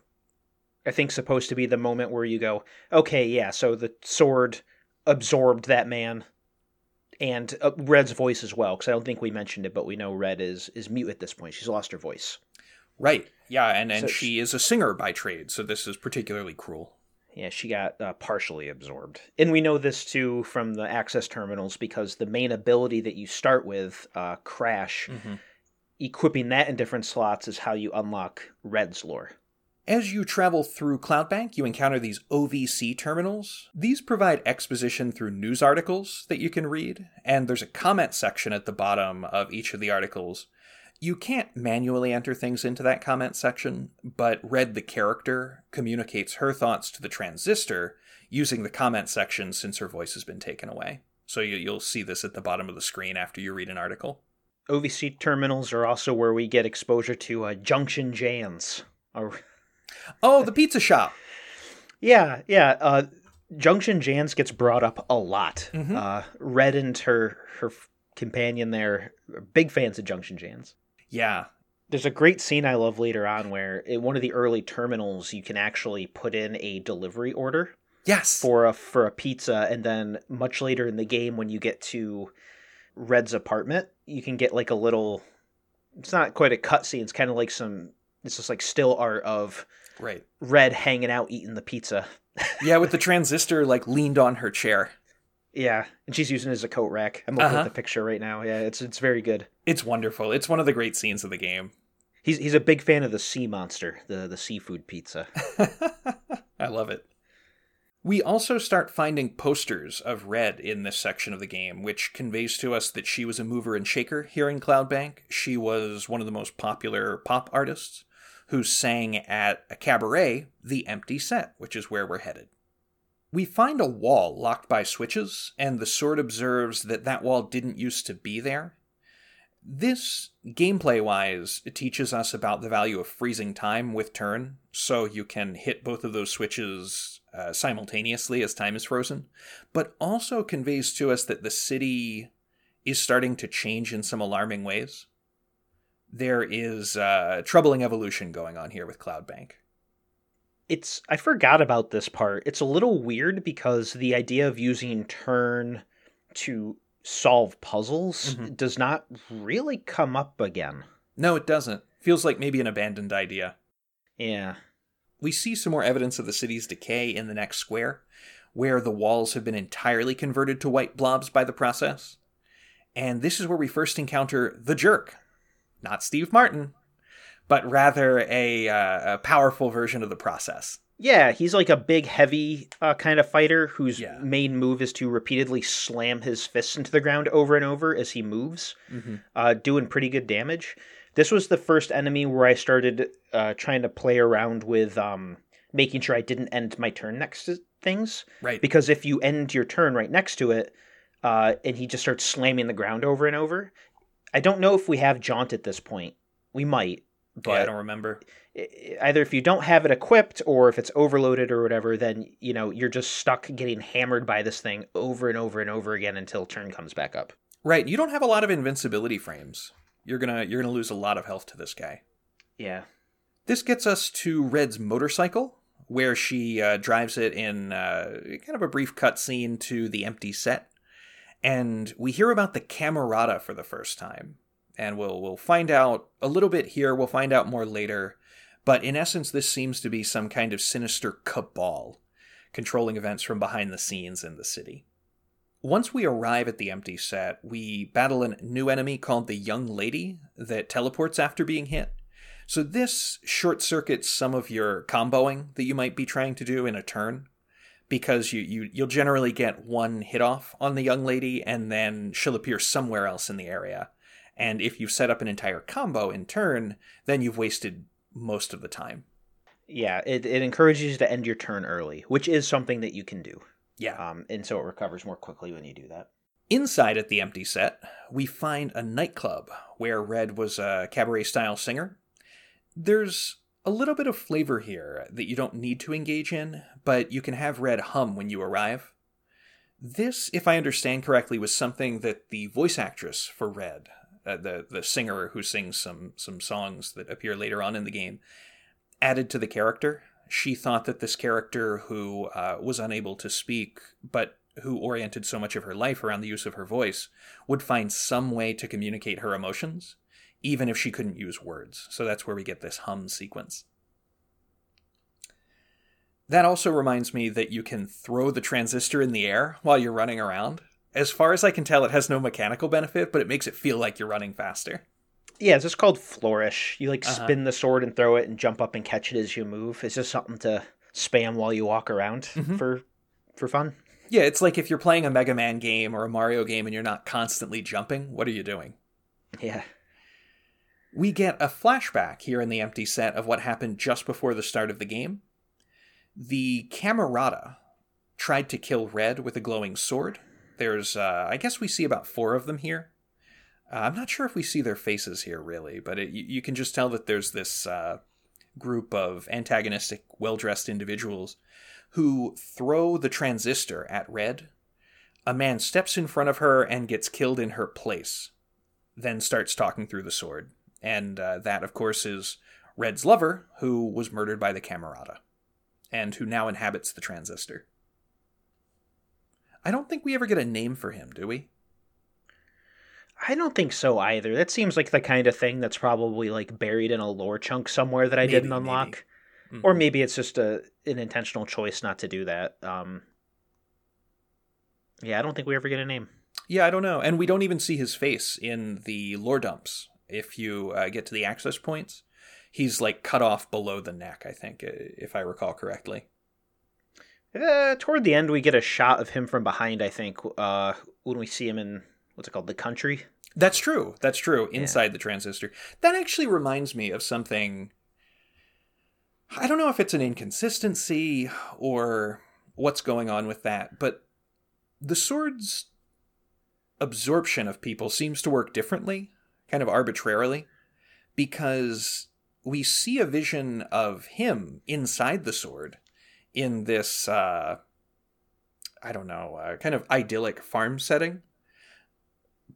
I think supposed to be the moment where you go, okay, yeah, so the sword absorbed that man and uh, Red's voice as well because I don't think we mentioned it, but we know Red is is mute at this point. She's lost her voice. Right. Yeah, and, and so she, she is a singer by trade, so this is particularly cruel. Yeah, she got uh, partially absorbed. And we know this too from the access terminals because the main ability that you start with, uh, Crash, mm-hmm. equipping that in different slots is how you unlock Red's lore. As you travel through Cloudbank, you encounter these OVC terminals. These provide exposition through news articles that you can read, and there's a comment section at the bottom of each of the articles you can't manually enter things into that comment section, but Red the character communicates her thoughts to the transistor using the comment section since her voice has been taken away. So you, will see this at the bottom of the screen after you read an article. OVC terminals are also where we get exposure to uh, Junction Jan's. Oh, the pizza shop. Yeah, yeah. Uh, Junction Jan's gets brought up a lot. Mm-hmm. Uh, Red and her her companion there, big fans of Junction Jan's. Yeah. There's a great scene I love later on where in one of the early terminals you can actually put in a delivery order. Yes. For a for a pizza and then much later in the game when you get to Red's apartment, you can get like a little it's not quite a cutscene, it's kind of like some it's just like still art of right Red hanging out eating the pizza. yeah, with the transistor like leaned on her chair. Yeah, and she's using it as a coat rack. I'm looking uh-huh. at the picture right now. Yeah, it's it's very good. It's wonderful. It's one of the great scenes of the game. He's he's a big fan of the sea monster, the the seafood pizza. I love it. We also start finding posters of Red in this section of the game, which conveys to us that she was a mover and shaker here in Cloudbank. She was one of the most popular pop artists who sang at a cabaret, The Empty Set, which is where we're headed. We find a wall locked by switches, and the sword observes that that wall didn't used to be there. This, gameplay wise, teaches us about the value of freezing time with turn, so you can hit both of those switches uh, simultaneously as time is frozen, but also conveys to us that the city is starting to change in some alarming ways. There is uh, troubling evolution going on here with Cloudbank. It's I forgot about this part. It's a little weird because the idea of using turn to solve puzzles Mhm. does not really come up again. No, it doesn't. Feels like maybe an abandoned idea. Yeah. We see some more evidence of the city's decay in the next square, where the walls have been entirely converted to white blobs by the process. And this is where we first encounter the jerk. Not Steve Martin, but rather a, uh, a powerful version of the process. Yeah, he's like a big, heavy uh, kind of fighter whose Yeah. main move is to repeatedly slam his fists into the ground over and over as he moves, Mm-hmm. uh, doing pretty good damage. This was the first enemy where I started uh, trying to play around with um, making sure I didn't end my turn next to things. Right. Because if you end your turn right next to it, uh, and he just starts slamming the ground over and over, I don't know if we have Jaunt at this point. We might, but yeah, I don't remember. either if you don't have it equipped or if it's overloaded or whatever, then you know you're just stuck getting hammered by this thing over and over and over again until turn comes back up. Right, you don't have a lot of invincibility frames. You're gonna you're gonna lose a lot of health to this guy. Yeah. This gets us to Red's motorcycle, where she uh, drives it in uh, kind of a brief cutscene to the empty set, and we hear about the Camerata for the first time. And we'll we'll find out a little bit here. We'll find out more later, but in essence, this seems to be some kind of sinister cabal controlling events from behind the scenes in the city. Once we arrive at the empty set, we battle a new enemy called the Young Lady that teleports after being hit. So this short circuits some of your comboing that you might be trying to do in a turn because you, you you'll generally get one hit off on the young lady and then she'll appear somewhere else in the area. And if you've set up an entire combo in turn, then you've wasted most of the time. Yeah, it, it encourages you to end your turn early, which is something that you can do. Yeah. Um, and so it recovers more quickly when you do that. Inside at the empty set, we find a nightclub where Red was a cabaret style singer. There's a little bit of flavor here that you don't need to engage in, but you can have Red hum when you arrive. This, if I understand correctly, was something that the voice actress for Red, uh, the the singer who sings some some songs that appear later on in the game, added to the character. She thought that this character, who uh, was unable to speak but who oriented so much of her life around the use of her voice, would find some way to communicate her emotions, even if she couldn't use words. So that's where we get this hum sequence. That also reminds me that you can throw the transistor in the air while you're running around. As far as I can tell, it has no mechanical benefit, but it makes it feel like you're running faster. Yeah, it's just called flourish. You like Uh-huh. spin the sword and throw it and jump up and catch it as you move. It's just something to spam while you walk around Mhm. for for fun. Yeah, it's like if you're playing a Mega Man game or a Mario game and you're not constantly jumping, what are you doing? Yeah. We get a flashback here in the empty set of what happened just before the start of the game. The Camerata tried to kill Red with a glowing sword. There's, uh, I guess we see about four of them here. Uh, I'm not sure if we see their faces here, really, but it, you, you can just tell that there's this uh, group of antagonistic, well dressed individuals who throw the transistor at Red. A man steps in front of her and gets killed in her place, then starts talking through the sword. And uh, that, of course, is Red's lover, who was murdered by the Camerata, and who now inhabits the transistor. I don't think we ever get a name for him, do we? I don't think so either. That seems like the kind of thing that's probably like buried in a lore chunk somewhere that I didn't unlock. maybe. Or Mhm. maybe it's just a an intentional choice not to do that. Um Yeah, I don't think we ever get a name. Yeah, I don't know. And we don't even see his face in the lore dumps. If you uh, get to the access points, he's like cut off below the neck, I think, if I recall correctly. Uh, toward the end, we get a shot of him from behind. I think uh, when we see him in what's it called, the country. That's true. That's true. Inside the transistor. That actually reminds me of something. I don't know if it's an inconsistency or what's going on with that, but the sword's absorption of people seems to work differently. Kind of arbitrarily because we see a vision of him inside the sword in this uh, I don't know, uh, kind of idyllic farm setting.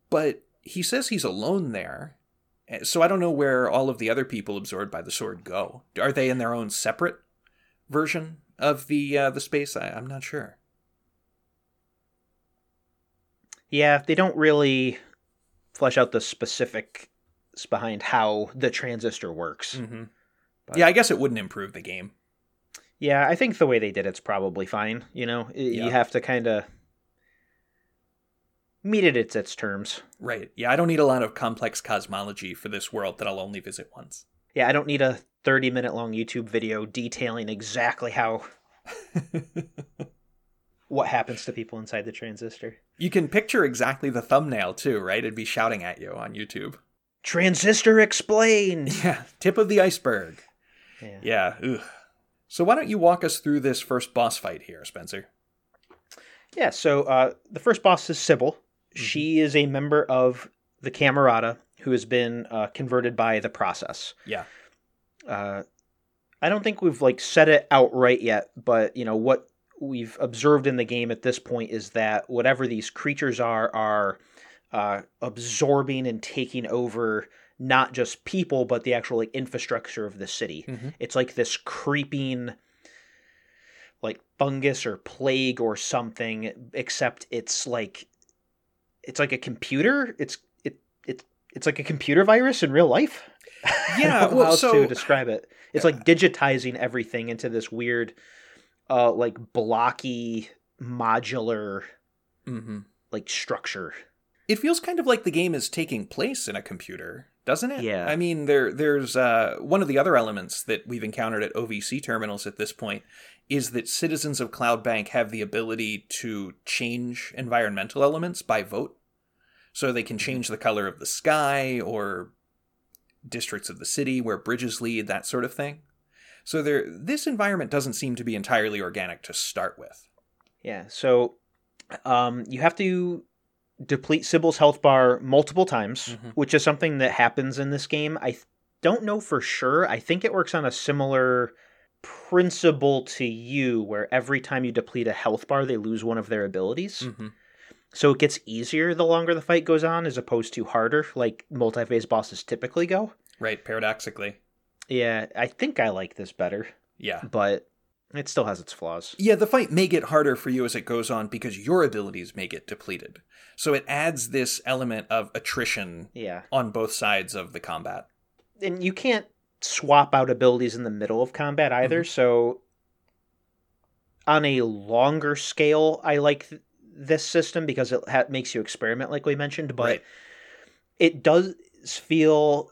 But he says he's alone there. eh, So I don't know where all of the other people absorbed by the sword go. Are they in their own separate version of the uh, the space? I, I'm not sure. Yeah, they don't really flesh out the specifics behind how the transistor works. Mm-hmm. But- Yeah, I guess it wouldn't improve the game. Yeah, I think the way they did it's probably fine. You know, Yeah. you have to kind of meet it at its terms. Right. Yeah, I don't need a lot of complex cosmology for this world that I'll only visit once. Yeah, I don't need a 30 minute long YouTube video detailing exactly how what happens to people inside the transistor. you can picture exactly the thumbnail too, right? It'd be shouting at you on YouTube. Transistor explain. Yeah, tip of the iceberg. Yeah. Yeah. Ugh. So why don't you walk us through this first boss fight here, Spencer? Yeah, so uh, the first boss is Sybil. She is a member of the Camerata who has been uh, converted by the process. Yeah. Uh, I don't think we've like said it outright yet, but you know what we've observed in the game at this point is that whatever these creatures are are uh, absorbing and taking over not just people but the actual like infrastructure of the city. Mhm. It's like this creeping like fungus or plague or something except it's like it's like a computer it's it, it it's like a computer virus in real life Yeah, I don't know well, how else so- to describe it it's like digitizing everything into this weird uh like blocky modular Mm-hmm. like structure It feels kind of like the game is taking place in a computer, doesn't it? Yeah. I mean, there there's uh, one of the other elements that we've encountered at OVC terminals at this point is that citizens of Cloudbank have the ability to change environmental elements by vote. So they can change the color of the sky or districts of the city where bridges lead, that sort of thing. So there this environment doesn't seem to be entirely organic to start with. Yeah, so um, you have to deplete Sybil's health bar multiple times, Mhm. which is something that happens in this game. I th- don't know for sure. I think it works on a similar principle to you, where every time you deplete a health bar, they lose one of their abilities. Mm-hmm. So it gets easier the longer the fight goes on, as opposed to harder, like multi-phase bosses typically go. Right, paradoxically. Yeah, I think I like this better, Yeah. but it still has its flaws. Yeah, the fight may get harder for you as it goes on because your abilities may get depleted. So it adds this element of attrition Yeah. on both sides of the combat. and you can't swap out abilities in the middle of combat mm-hmm. either. So on a longer scale, I like th- this system because it ha- makes you experiment, like we mentioned. But Right. it does feel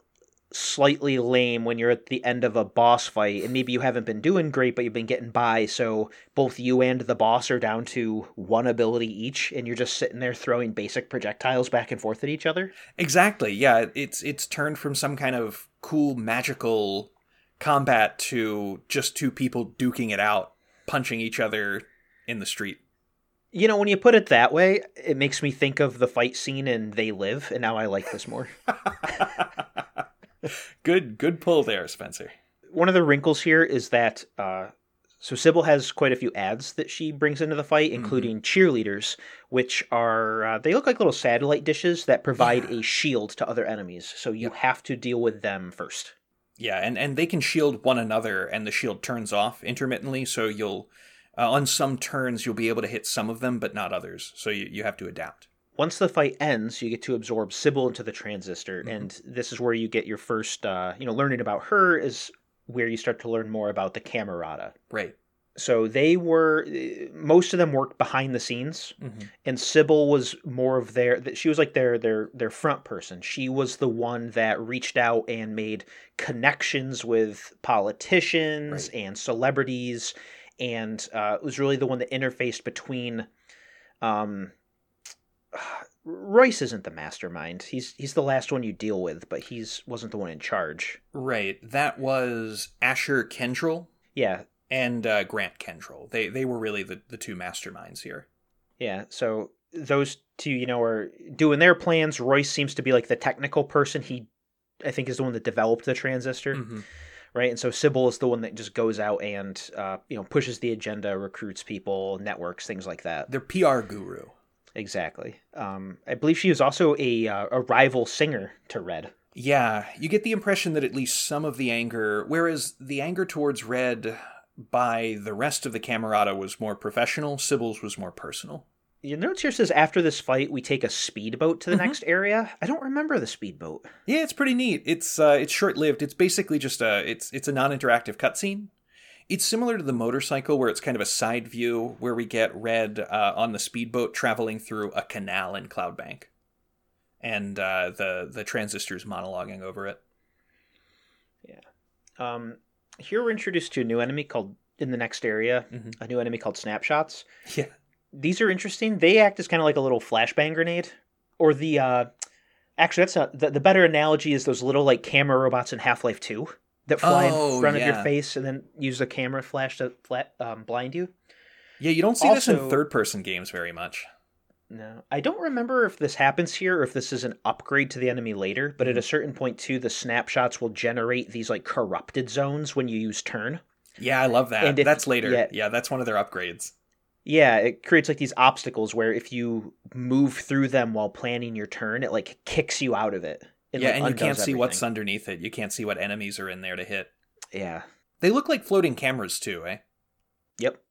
slightly lame when you're at the end of a boss fight and maybe you haven't been doing great but you've been getting by so both you and the boss are down to one ability each and you're just sitting there throwing basic projectiles back and forth at each other Exactly. Yeah, it's it's turned from some kind of cool magical combat to just two people duking it out, punching each other in the street. You know, when you put it that way, it makes me think of the fight scene in They Live, and now I like this more. good good pull there, Spencer. One of the wrinkles here is that uh, so Sybil has quite a few ads that she brings into the fight, including cheerleaders, which are uh, they look like little satellite dishes that provide a shield to other enemies. So you have to deal with them first. Yeah, and, and they can shield one another, and the shield turns off intermittently. So you'll, uh, on some turns, you'll be able to hit some of them, but not others. So you, you have to adapt. Once the fight ends, you get to absorb Sybil into the transistor, and this is where you get your first, uh, you know, learning about her is where you start to learn more about the Camerata. Right. so they were eh, most of them worked behind the scenes Mhm. and sybil was more of their that she was like their their their front person she was the one that reached out and made connections with politicians Right. and celebrities and uh, was really the one that interfaced between um Royce isn't the mastermind. He's he's the last one you deal with, but he's wasn't the one in charge. Right. That was Asher Kendrell. Yeah, and uh, Grant Kendrell. They they were really the, the two masterminds here. Yeah, so those two, you know, are doing their plans. Royce seems to be like the technical person. He, I think, is the one that developed the transistor, Mhm. right? And so Sybil is the one that just goes out and, uh, you know, pushes the agenda, recruits people, networks, things like that. Their PR guru. Exactly. Um, I believe she was also a uh, a rival singer to Red. Yeah, you get the impression that at least some of the anger, whereas the anger towards Red by the rest of the Camerata was more professional, Sybil's was more personal. Your notes here says after this fight, we take a speedboat to the Mhm. next area. I don't remember the speedboat. Yeah, it's pretty neat. It's uh, it's short lived. It's basically just a it's it's a non interactive cutscene. It's similar to the motorcycle, where it's kind of a side view, where we get Red uh, on the speedboat traveling through a canal in Cloudbank, and uh, the the transistors monologuing over it. Um, here we're introduced to a new enemy called in the next area, Mhm. a new enemy called snapshots. Yeah, These are interesting. They act as kind of like a little flashbang grenade, or the uh, actually that's not the, the better analogy is those little like camera robots in Half Life Two that fly Oh, in front of your face and then use a camera flash to flat, um, blind you. yeah. You don't see this in third person games very much. No, I don't remember if this happens here or if this is an upgrade to the enemy later. But at a certain point too, the snapshots will generate these like corrupted zones when you use turn. Yeah, I love that. And if- that's later. yeah. yeah, that's one of their upgrades. Yeah, it creates like these obstacles where if you move through them while planning your turn, it like kicks you out of it. It, yeah, like, and you can't see everything. what's underneath it. You can't see what enemies are in there to hit. Yeah. They look like floating cameras too, eh? Yep.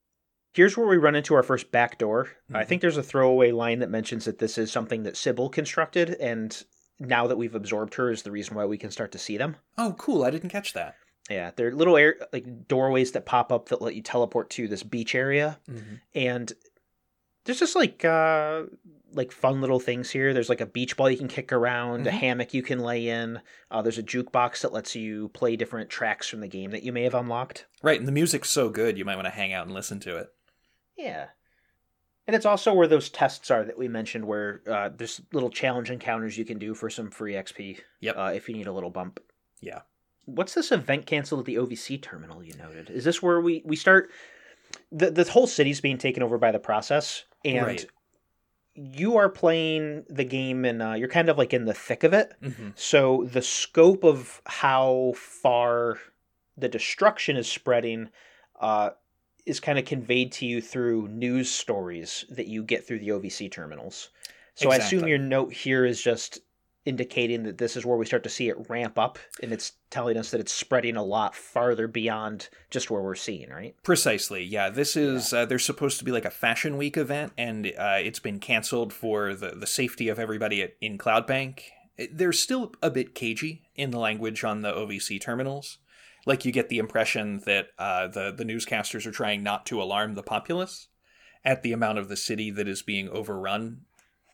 Here's where we run into our first back door. I Mhm. think there's a throwaway line that mentions that this is something that Sybil constructed, and now that we've absorbed her is the reason why we can start to see them. Oh, cool. I didn't catch that. Yeah, they're little air like doorways that pop up that let you teleport to this beach area, and there's just like uh like fun little things here. There's like a beach ball you can kick around, a Mhm. hammock you can lay in. Uh, there's a jukebox that lets you play different tracks from the game that you may have unlocked. Right, and the music's so good you might want to hang out and listen to it. Yeah. And it's also where those tests are that we mentioned, where uh, there's little challenge encounters you can do for some free XP. Yep. Uh, if you need a little bump. Yeah. What's this event canceled at the OVC terminal you noted? Is this where we, we start? The, the whole city's being taken over by the process, and Right. You are playing the game, and uh, you're kind of like in the thick of it. Mm-hmm. So the scope of how far the destruction is spreading uh, is kind of conveyed to you through news stories that you get through the OVC terminals. So I assume your note here is just indicating that this is where we start to see it ramp up, and it's telling us that it's spreading a lot farther beyond just where we're seeing, right? Precisely. Yeah, this is uh, there's supposed to be like a fashion week event, and uh, it's been canceled for the the safety of everybody at, in Cloudbank. It- They're still a bit cagey in the language on the OVC terminals. Like you get the impression that uh, the the newscasters are trying not to alarm the populace at the amount of the city that is being overrun.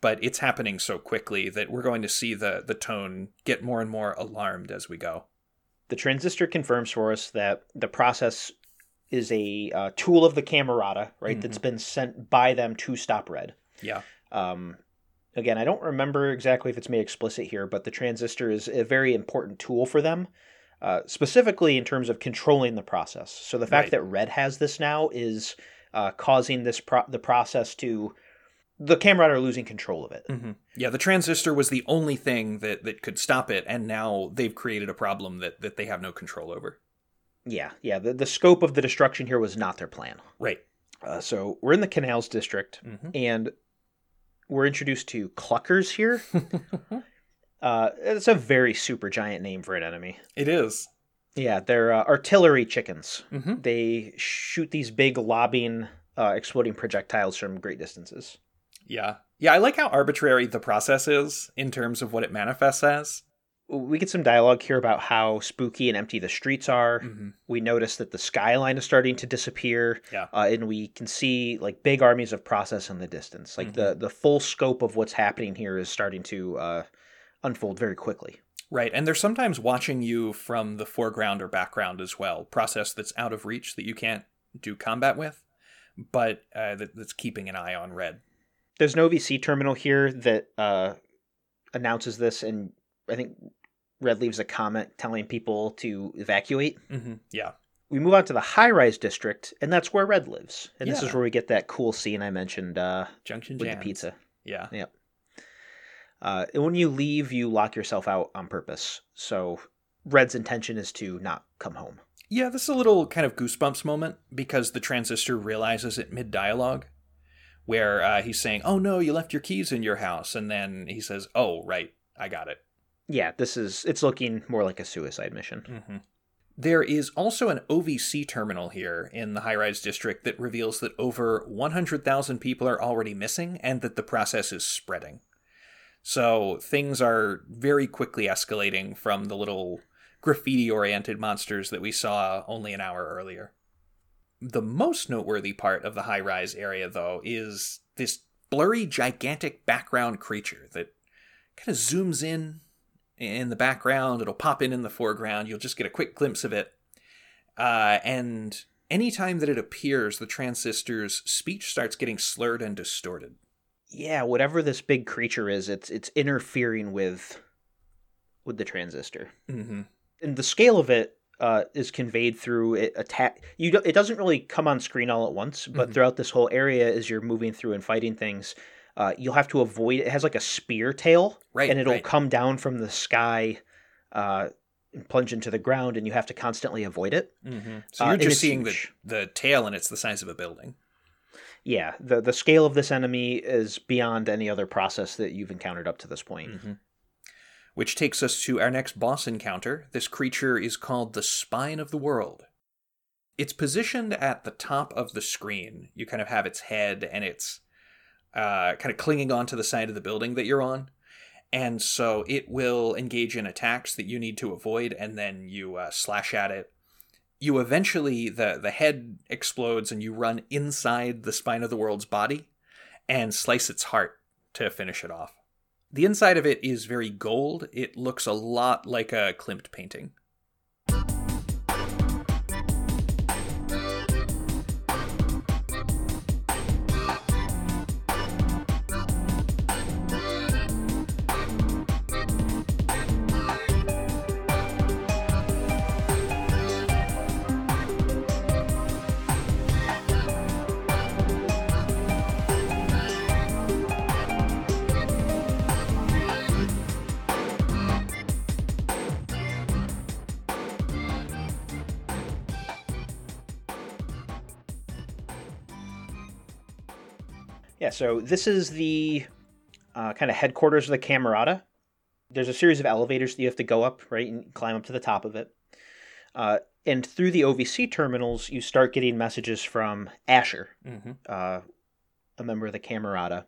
But it's happening so quickly that we're going to see the the tone get more and more alarmed as we go. The transistor confirms for us that the process is a uh, tool of the Camerata, right? Mhm. That's been sent by them to stop Red. Yeah. Um, again, I don't remember exactly if it's made explicit here, but the transistor is a very important tool for them, uh, specifically in terms of controlling the process. So the fact Right. that Red has this now is uh, causing this pro- the process to the Camerata are losing control of it. hmm Yeah, the transistor was the only thing that, that could stop it, and now they've created a problem that, that they have no control over. Yeah, yeah. The, the scope of the destruction here was not their plan. Right. Uh, so we're in the Canals District, hmm and we're introduced to Cluckers here. uh, it's a very Supergiant name for an enemy. it is. Yeah, they're uh, artillery chickens. hmm They shoot these big lobbing, uh, exploding projectiles from great distances. Yeah. Yeah, I like how arbitrary the process is in terms of what it manifests as. We get some dialogue here about how spooky and empty the streets are. hmm We notice that the skyline is starting to disappear. Yeah. uh, and we can see like big armies of process in the distance. Like the the full scope of what's happening here is starting to uh, unfold very quickly. Right, and they're sometimes watching you from the foreground or background as well. Process that's out of reach that you can't do combat with, but uh, that, that's keeping an eye on red. There's an OVC terminal here that uh, announces this, and I think Red leaves a comment telling people to evacuate. hmm Yeah. We move on to the high rise district, and that's where Red lives. And this is where we get that cool scene I mentioned uh, Junction with Jams. the pizza. Yeah. Yep. Uh, and when you leave, you lock yourself out on purpose. So Red's intention is to not come home. Yeah, this is a little kind of goosebumps moment because the transistor realizes it mid dialogue, where uh, he's saying, "Oh no, you left your keys in your house," and then he says, "Oh right, I got it." Yeah, this is it's looking more like a suicide mission. Mm-hmm. There is also an OVC terminal here in the high rise district that reveals that over 100,000 people are already missing and that the process is spreading. So things are very quickly escalating from the little graffiti oriented monsters that we saw only an hour earlier. The most noteworthy part of the high rise area, though, is this blurry, gigantic background creature that kind of zooms in in the background. It'll pop in in the foreground. You'll just get a quick glimpse of it. Uh, and anytime that it appears, the transistor's speech starts getting slurred and distorted. Yeah, whatever this big creature is, it's it's interfering with with the transistor. Mm-hmm. And the scale of it uh, is conveyed through it attack. You do, it doesn't really come on screen all at once, but Mhm. throughout this whole area, as you're moving through and fighting things, uh, you'll have to avoid. It has like a spear tail, Right, and it'll right. come down from the sky. Uh, and plunge into the ground, and you have to constantly avoid it. Mm-hmm. So Uh, you're just seeing the, the tail, and it's the size of a building. Yeah, the the scale of this enemy is beyond any other process that you've encountered up to this point. Mm-hmm. Which takes us to our next boss encounter. This creature is called the Spine of the World. It's positioned at the top of the screen. You kind of have its head, and it's uh, kind of clinging onto the side of the building that you're on. And so it will engage in attacks that you need to avoid, and then you uh, slash at it. You eventually, the, the head explodes, and you run inside the Spine of the World's body and slice its heart to finish it off. The inside of it is very gold. It looks a lot like a Klimt painting. So this is the uh, kind of headquarters of the Camerata. There's a series of elevators that you have to go up, right, and climb up to the top of it. Uh, and through the OVC terminals, you start getting messages from Asher, Mm-hmm. uh, a member of the Camerata,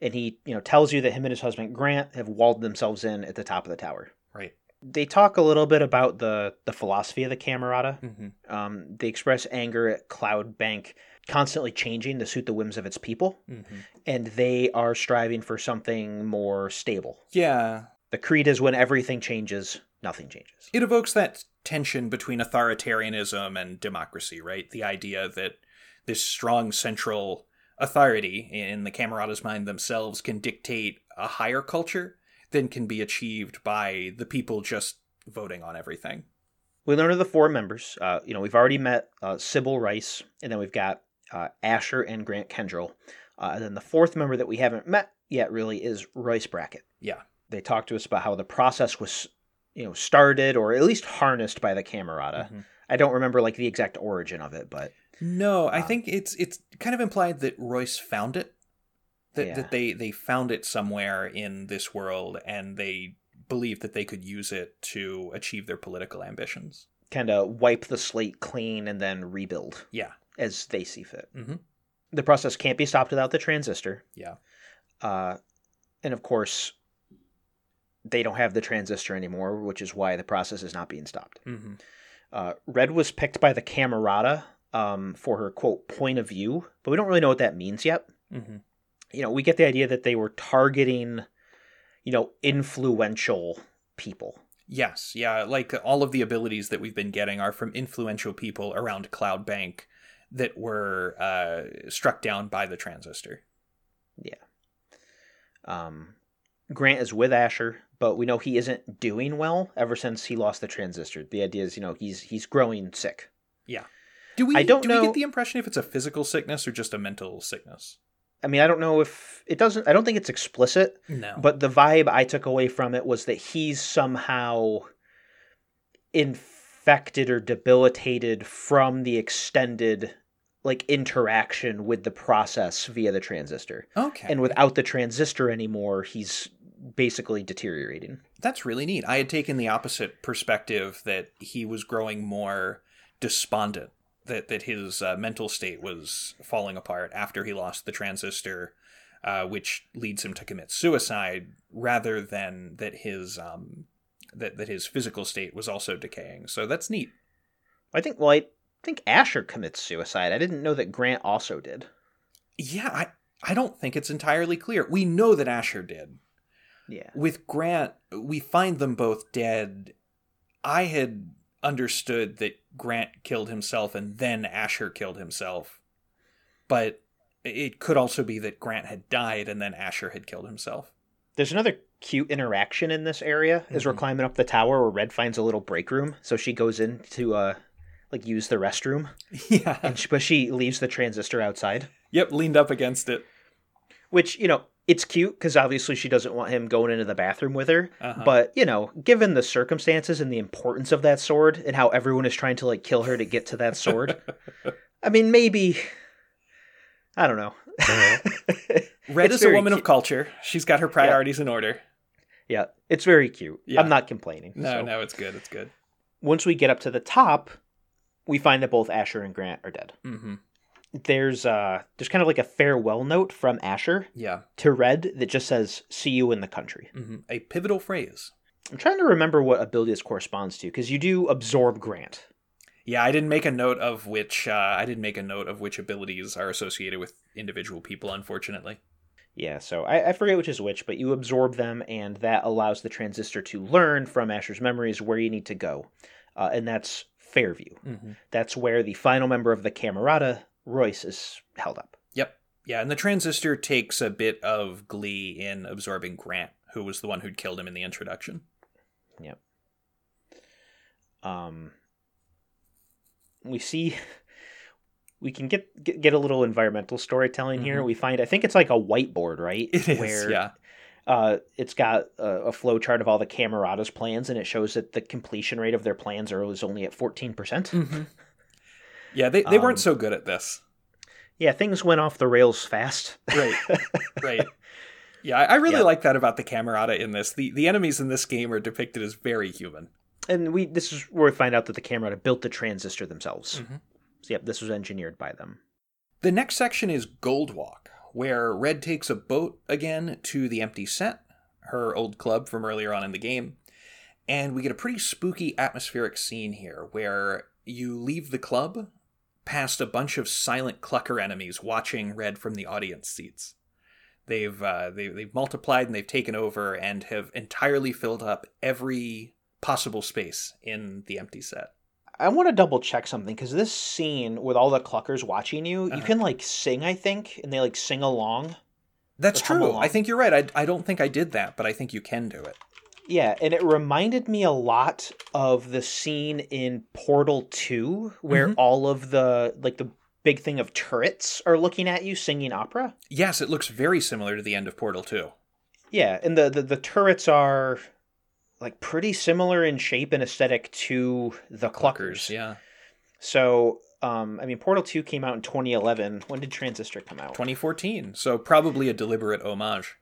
and he, you know, tells you that him and his husband Grant have walled themselves in at the top of the tower. Right. They talk a little bit about the the philosophy of the Camerata. Mm-hmm. Um, they express anger at Cloudbank constantly changing to suit the whims of its people, Mm-hmm. and they are striving for something more stable. Yeah. The creed is when everything changes, nothing changes. It evokes that tension between authoritarianism and democracy, right? The idea that this strong central authority in the Camerata's mind themselves can dictate a higher culture than can be achieved by the people just voting on everything. We learn of the four members. Uh, you know, we've already met uh, Sybil Reisz, and then we've got uh, Asher and Grant Kendrell. Uh, and then the fourth member that we haven't met yet really is Royce Brackett. Yeah. They talked to us about how the process was, you know, started or at least harnessed by the Camerata. Mhm. I don't remember like the exact origin of it, but No, I Um, think it's it's kind of implied that Royce found it. That Yeah. that they they found it somewhere in this world and they believed that they could use it to achieve their political ambitions. kind of wipe the slate clean and then rebuild Yeah. As they see fit. Mhm. The process can't be stopped without the transistor. Yeah. Uh, and of course, they don't have the transistor anymore, which is why the process is not being stopped. hmm Uh, Red was picked by the Camerata um, for her quote point of view, but we don't really know what that means yet. hmm You know, we get the idea that they were targeting, you know, influential people. Yes, yeah, like all of the abilities that we've been getting are from influential people around Cloudbank that were uh, struck down by the transistor. Yeah. Um, Grant is with Asher, but we know he isn't doing well ever since he lost the transistor. The idea is, you know, he's he's growing sick. Yeah. Do we? I don't do know- we get the impression if it's a physical sickness or just a mental sickness? I mean, I don't know if it doesn't. I don't think it's explicit, No. but the vibe I took away from it was that he's somehow infected or debilitated from the extended like interaction with the process via the transistor. okay. And without the transistor anymore, he's basically deteriorating. That's really neat. I had taken the opposite perspective that he was growing more despondent, that that his uh, mental state was falling apart after he lost the transistor, uh, which leads him to commit suicide, rather than that his um, that that his physical state was also decaying. So that's neat. I think I think Asher commits suicide. I didn't know that Grant also did. Yeah, I I don't think it's entirely clear. We know that Asher did. Yeah. with Grant, we find them both dead. I had understood that Grant killed himself and then Asher killed himself. But it could also be that Grant had died and then Asher had killed himself. There's another cute interaction in this area as we're Mhm. climbing up the tower where Red finds a little break room. So she goes in to uh like use the restroom, Yeah. and she, but she leaves the transistor outside. Yep, leaned up against it. Which you know it's cute because obviously she doesn't want him going into the bathroom with her. Uh-huh. But you know, given the circumstances and the importance of that sword and how everyone is trying to like kill her to get to that sword, I mean, maybe I don't know. Red is a woman of culture. She's got her priorities in order. Yeah, it's very cute. Yeah. I'm not complaining. No, So, no, it's good. It's good. Once we get up to the top, we find that both Asher and Grant are dead. hmm There's uh there's kind of like a farewell note from Asher Yeah. to Red that just says "See you in the country." hmm A pivotal phrase. I'm trying to remember what ability this corresponds to because you do absorb Grant. Yeah, I didn't make a note of which. Uh, I didn't make a note of which abilities are associated with individual people. Unfortunately. Yeah, so I, I forget which is which, but you absorb them, and that allows the transistor to learn from Asher's memories where you need to go, uh, and that's Fairview. Mm-hmm. That's where the final member of the Camerata, Royce, is held up. Yep. Yeah, and the transistor takes a bit of glee in absorbing Grant, who was the one who'd killed him in the introduction. Yep. Um, we see we can get get, get a little environmental storytelling here. Mhm. We find I think it's like a whiteboard, right? It is, Where yeah. Uh, it's got a, a flow chart of all the Camerata's plans, and it shows that the completion rate of their plans are is only at fourteen percent. Mm-hmm. Yeah, they, they Um, weren't so good at this. Yeah, things went off the rails fast. Right. Right. Yeah, I really Yeah. like that about the Camerata in this. The the enemies in this game are depicted as very human. and we this is where we find out that the Camerata built the transistor themselves. Mhm. So yep, this was engineered by them. The next section is Goldwalk, where Red takes a boat again to the empty set, her old club from earlier on in the game. And we get a pretty spooky atmospheric scene here where you leave the club past a bunch of silent clucker enemies watching Red from the audience seats. They've uh, they, they've multiplied and they've taken over and have entirely filled up every possible space in the empty set. I want to double check something because this scene with all the cluckers watching you, you Uh-huh. can like sing, I think, and they like sing along. That's true. along. I think you're right. I, I don't think I did that, but I think you can do it. Yeah, and it reminded me a lot of the scene in Portal 2 where Mhm. all of the like the big thing of turrets are looking at you singing opera. Yes, it looks very similar to the end of Portal 2. Yeah, and the the, the turrets are like pretty similar in shape and aesthetic to the cluckers. yeah. So, um I mean Portal 2 came out in 2011. When did Transistor come out? 2014. So probably a deliberate homage.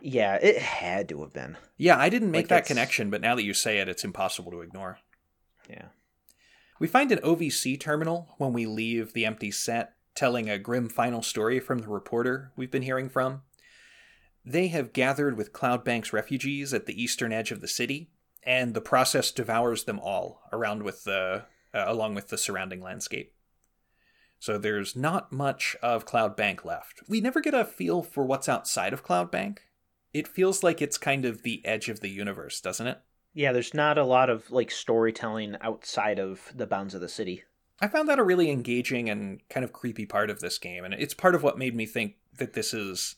Yeah, it had to have been. Yeah, I didn't make Like that it's- connection, but now that you say it, it's impossible to ignore. Yeah. We find an OVC terminal when we leave the empty set, telling a grim final story from the reporter we've been hearing from. They have gathered with Cloudbank's refugees at the eastern edge of the city, and the process devours them all around with the uh, along with the surrounding landscape. So there's not much of Cloudbank left. We never get a feel for what's outside of Cloudbank. It feels like it's kind of the edge of the universe, doesn't it? Yeah, there's not a lot of like storytelling outside of the bounds of the city. I found that a really engaging and kind of creepy part of this game, and it's part of what made me think that this is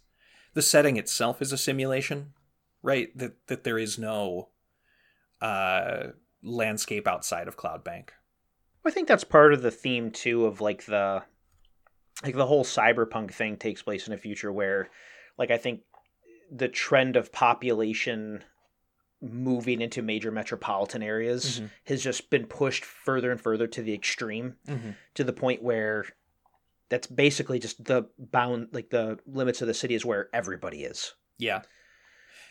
the setting itself is a simulation, right? That that there is no uh, landscape outside of Cloudbank. I think that's part of the theme too of like the like the whole cyberpunk thing takes place in a future where like I think the trend of population moving into major metropolitan areas Mhm. has just been pushed further and further to the extreme Mm-hmm. to the point where that's basically just the bound like the limits of the city is where everybody is Yeah.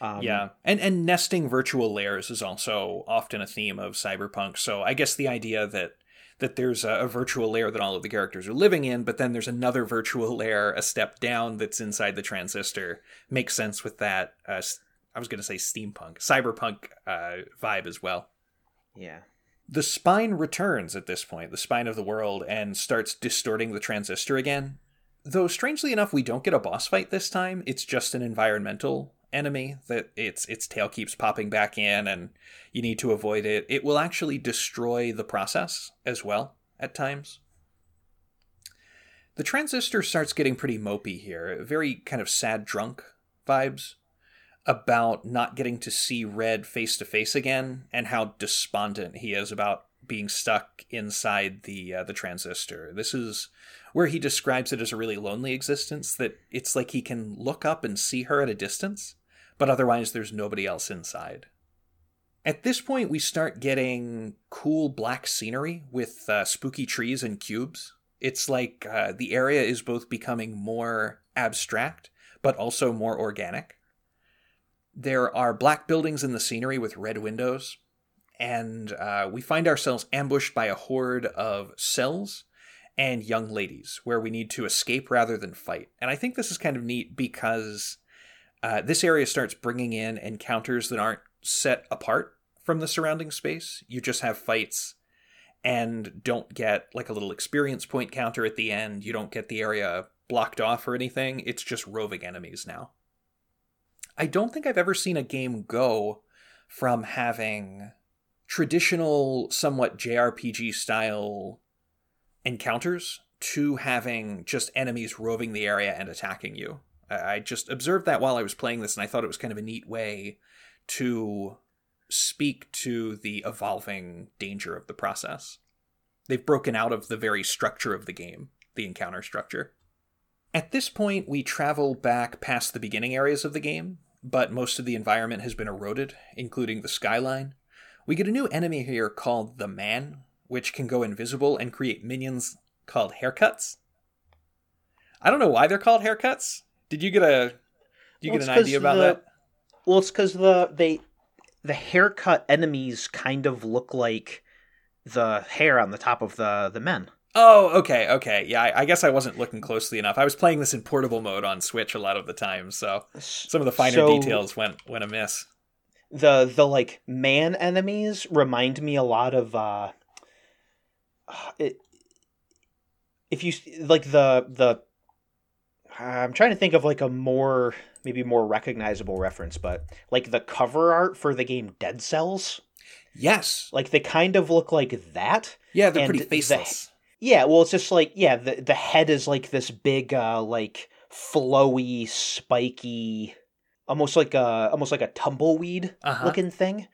um, yeah. And and nesting virtual layers is also often a theme of cyberpunk. So I guess the idea that that there's a, a virtual layer that all of the characters are living in, but then there's another virtual layer a step down that's inside the transistor makes sense with that. Uh, I was going to say steampunk, cyberpunk uh, vibe as well. yeah The spine returns at this point, the spine of the world, and starts distorting the transistor again. Though strangely enough, we don't get a boss fight this time. It's just an environmental enemy that its its tail keeps popping back in, and you need to avoid it. It will actually destroy the process as well at times. The transistor starts getting pretty mopey here, very kind of sad drunk vibes about not getting to see Red face to face again and how despondent he is about being stuck inside the uh, the transistor. This is where he describes it as a really lonely existence that it's like he can look up and see her at a distance, but otherwise there's nobody else inside. At this point, we start getting cool black scenery with uh, spooky trees and cubes. It's like uh, the area is both becoming more abstract, but also more organic. There are black buildings in the scenery with red windows, and uh, we find ourselves ambushed by a horde of cells and young ladies where we need to escape rather than fight. And I think this is kind of neat because uh, this area starts bringing in encounters that aren't set apart from the surrounding space. You just have fights and don't get like a little experience point counter at the end. You don't get the area blocked off or anything. It's just roving enemies now. I don't think I've ever seen a game go from having traditional, somewhat JRPG style encounters to having just enemies roving the area and attacking you. I just observed that while I was playing this, and I thought it was kind of a neat way to speak to the evolving danger of the process. They've broken out of the very structure of the game, the encounter structure. At this point, we travel back past the beginning areas of the game, but most of the environment has been eroded, including the skyline. We get a new enemy here called the Man, which can go invisible and create minions called haircuts. I don't know why they're called haircuts. Did you get a do you Well, get an idea about the- that? Well, it's because the they the haircut enemies kind of look like the hair on the top of the the men. Oh, okay, okay. Yeah, I, I guess I wasn't looking closely enough. I was playing this in portable mode on Switch a lot of the time, so some of the finer So- details went went amiss. The the like man enemies remind me a lot of uh it if you like the the I'm trying to think of like a more maybe more recognizable reference, but like the cover art for the game Dead Cells, Yes. like they kind of look like that. Yeah, they're pretty the- faceless. Yeah, well, it's just like yeah, the the head is like this big, uh, like flowy, spiky, almost like a almost like a tumbleweed Uh-huh. looking thing,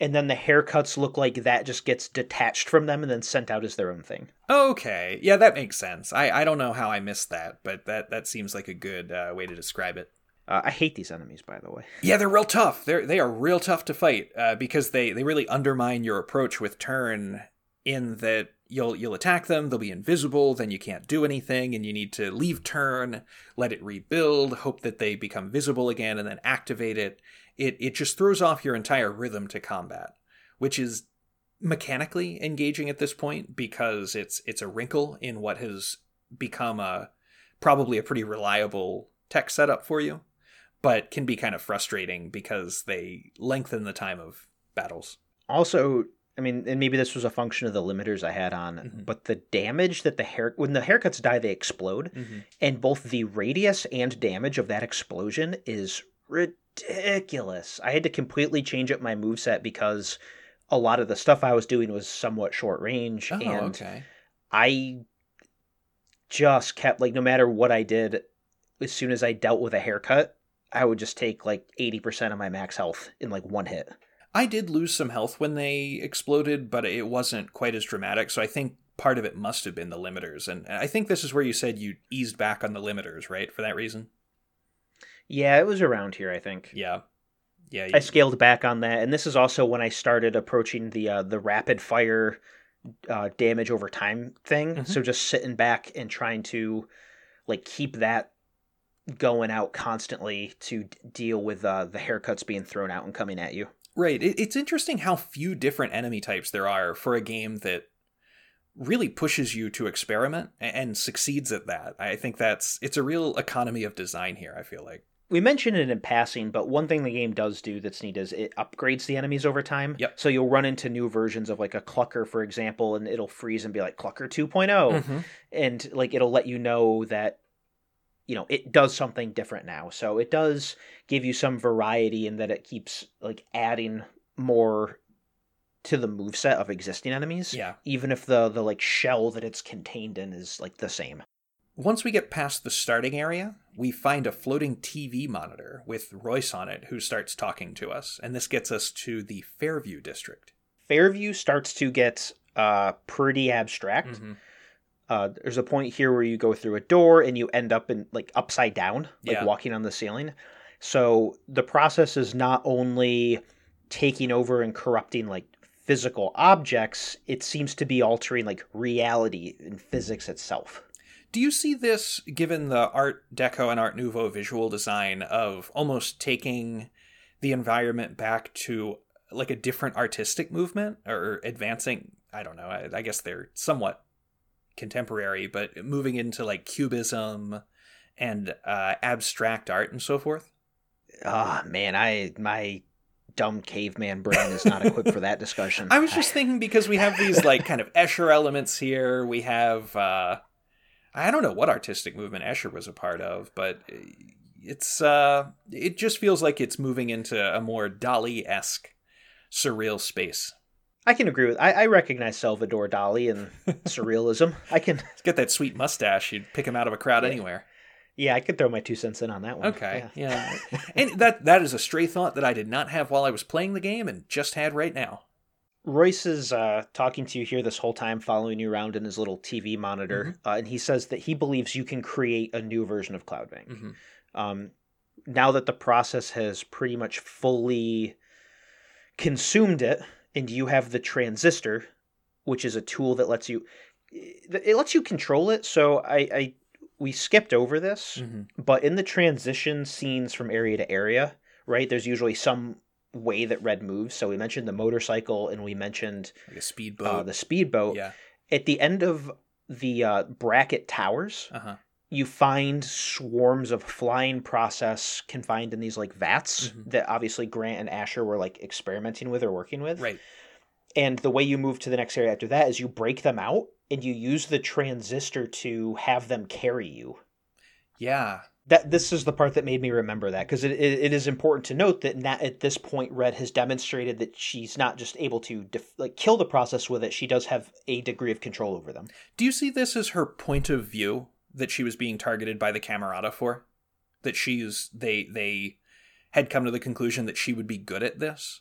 and then the haircuts look like that just gets detached from them and then sent out as their own thing. Okay. Yeah, that makes sense. I, I don't know how I missed that, but that, that seems like a good uh, way to describe it. Uh, I hate these enemies, by the way. Yeah, they're real tough. They're they are real tough to fight uh, because they they really undermine your approach with turn in that you'll you'll attack them, they'll be invisible, then you can't do anything, and you need to leave turn, let it rebuild, hope that they become visible again, and then activate it. It it just throws off your entire rhythm to combat, which is mechanically engaging at this point because it's it's a wrinkle in what has become a probably a pretty reliable tech setup for you but can be kind of frustrating because they lengthen the time of battles. Also, I mean, and maybe this was a function of the limiters I had on, Mhm. but the damage that the hair when the haircuts die, they explode, and both the radius and damage of that explosion is ridiculous. I had to completely change up my moveset because a lot of the stuff I was doing was somewhat short range, Oh, and okay. I just kept like no matter what I did, as soon as I dealt with a haircut, I would just take like eighty percent of my max health in like one hit. I did lose some health when they exploded, but it wasn't quite as dramatic. So I think part of it must have been the limiters. And I think this is where you said you eased back on the limiters, right? For that reason? Yeah, it was around here, I think. Yeah. Yeah. I scaled back on that, and this is also when I started approaching the uh, the rapid fire uh, damage over time thing. Mhm. So just sitting back and trying to like keep that going out constantly to d- deal with uh, the haircuts being thrown out and coming at you. Right. It's interesting how few different enemy types there are for a game that really pushes you to experiment and succeeds at that. I think that's it's a real economy of design here, I feel like. We mentioned it in passing, but one thing the game does do that's neat is it upgrades the enemies over time. Yep. So you'll run into new versions of like a Clucker, for example, and it'll freeze and be like Clucker 2.0. Mhm. and like it'll let you know that you know it does something different now so it does give you some variety in that it keeps like adding more to the move set of existing enemies Yeah. even if the the like shell that it's contained in is like the same Once we get past the starting area, we find a floating TV monitor with Royce on it who starts talking to us, and this gets us to the Fairview district. fairview starts to get uh pretty abstract Mhm. Uh there's a point here where you go through a door and you end up in like upside down like Yeah. walking on the ceiling so the process is not only taking over and corrupting like physical objects it seems to be altering like reality and physics itself Do you see this, given the Art Deco and Art Nouveau visual design, of almost taking the environment back to like a different artistic movement or advancing? I don't know. I, I guess they're somewhat contemporary, but moving into like cubism and uh, abstract art and so forth. ah man i my dumb caveman brain is not equipped for that discussion I was just thinking because we have these like kind of Escher elements here. We have uh I don't know what artistic movement Escher was a part of, but it's uh it just feels like it's moving into a more Dali-esque surreal space. I can agree with i, I recognize salvador dali and surrealism i can He's got that sweet mustache, you'd pick him out of a crowd Yeah. anywhere. yeah i could throw my two cents in on that one Okay. Yeah. and that that is a stray thought that I did not have while I was playing the game and just had right now. Royce is uh, talking to you here this whole time, following you around in his little TV monitor, uh, and he says that he believes you can create a new version of Cloudbank. Mhm. Um, now that the process has pretty much fully consumed it, and you have the transistor, which is a tool that lets you it lets you control it. So I, I we skipped over this, Mhm. but in the transition scenes from area to area, right? There's usually some way that red moves. So we mentioned the motorcycle, and we mentioned Like speedboat. uh, the speedboat. yeah. At the end of the uh, bracket towers, Uh-huh. You find swarms of flying process confined in these like vats Mhm. that obviously Grant and Asher were like experimenting with or working with. Right. And the way you move to the next area after that is you break them out and you use the transistor to have them carry you. Yeah. That this is the part that made me remember that because it, it, it is important to note that at this point Red has demonstrated that she's not just able to def, like kill the process with it; she does have a degree of control over them. Do you see this as her point of view that she was being targeted by the Camerata for? That she's they they had come to the conclusion that she would be good at this?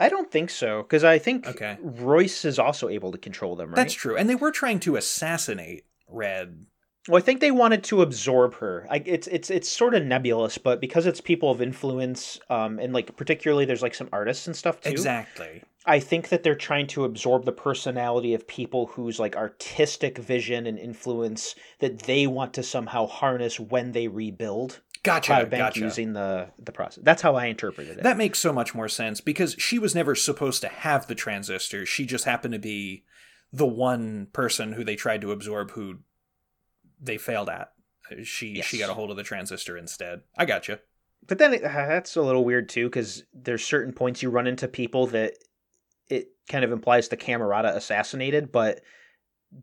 I don't think so because I think Okay. Royce is also able to control them. Right? That's true. And they were trying to assassinate Red. Well, I think they wanted to absorb her. I, it's it's it's sort of nebulous, but because it's people of influence, um, and like particularly there's like some artists and stuff too. Exactly. I think that they're trying to absorb the personality of people whose like artistic vision and influence that they want to somehow harness when they rebuild Gotcha. Bank gotcha. using the the process. That's how I interpreted it. That makes so much more sense because she was never supposed to have the transistor. She just happened to be the one person who they tried to absorb who they failed at. She Yes. she got a hold of the transistor instead. I got gotcha. But then it, uh, that's a little weird too, because there's certain points you run into people that it kind of implies the Camerata assassinated, but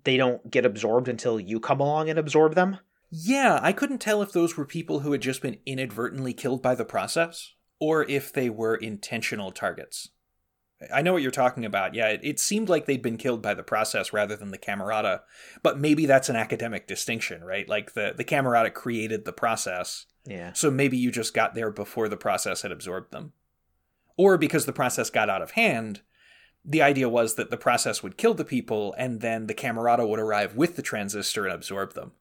they don't get absorbed until you come along and absorb them. Yeah, I couldn't tell if those were people who had just been inadvertently killed by the process or if they were intentional targets. I know what you're talking about. Yeah, it, it seemed like they'd been killed by the process rather than the Camerata, but maybe that's an academic distinction, right? Like the, the Camerata created the process, Yeah. so maybe you just got there before the process had absorbed them. Or because the process got out of hand, the idea was that the process would kill the people and then the Camerata would arrive with the transistor and absorb them.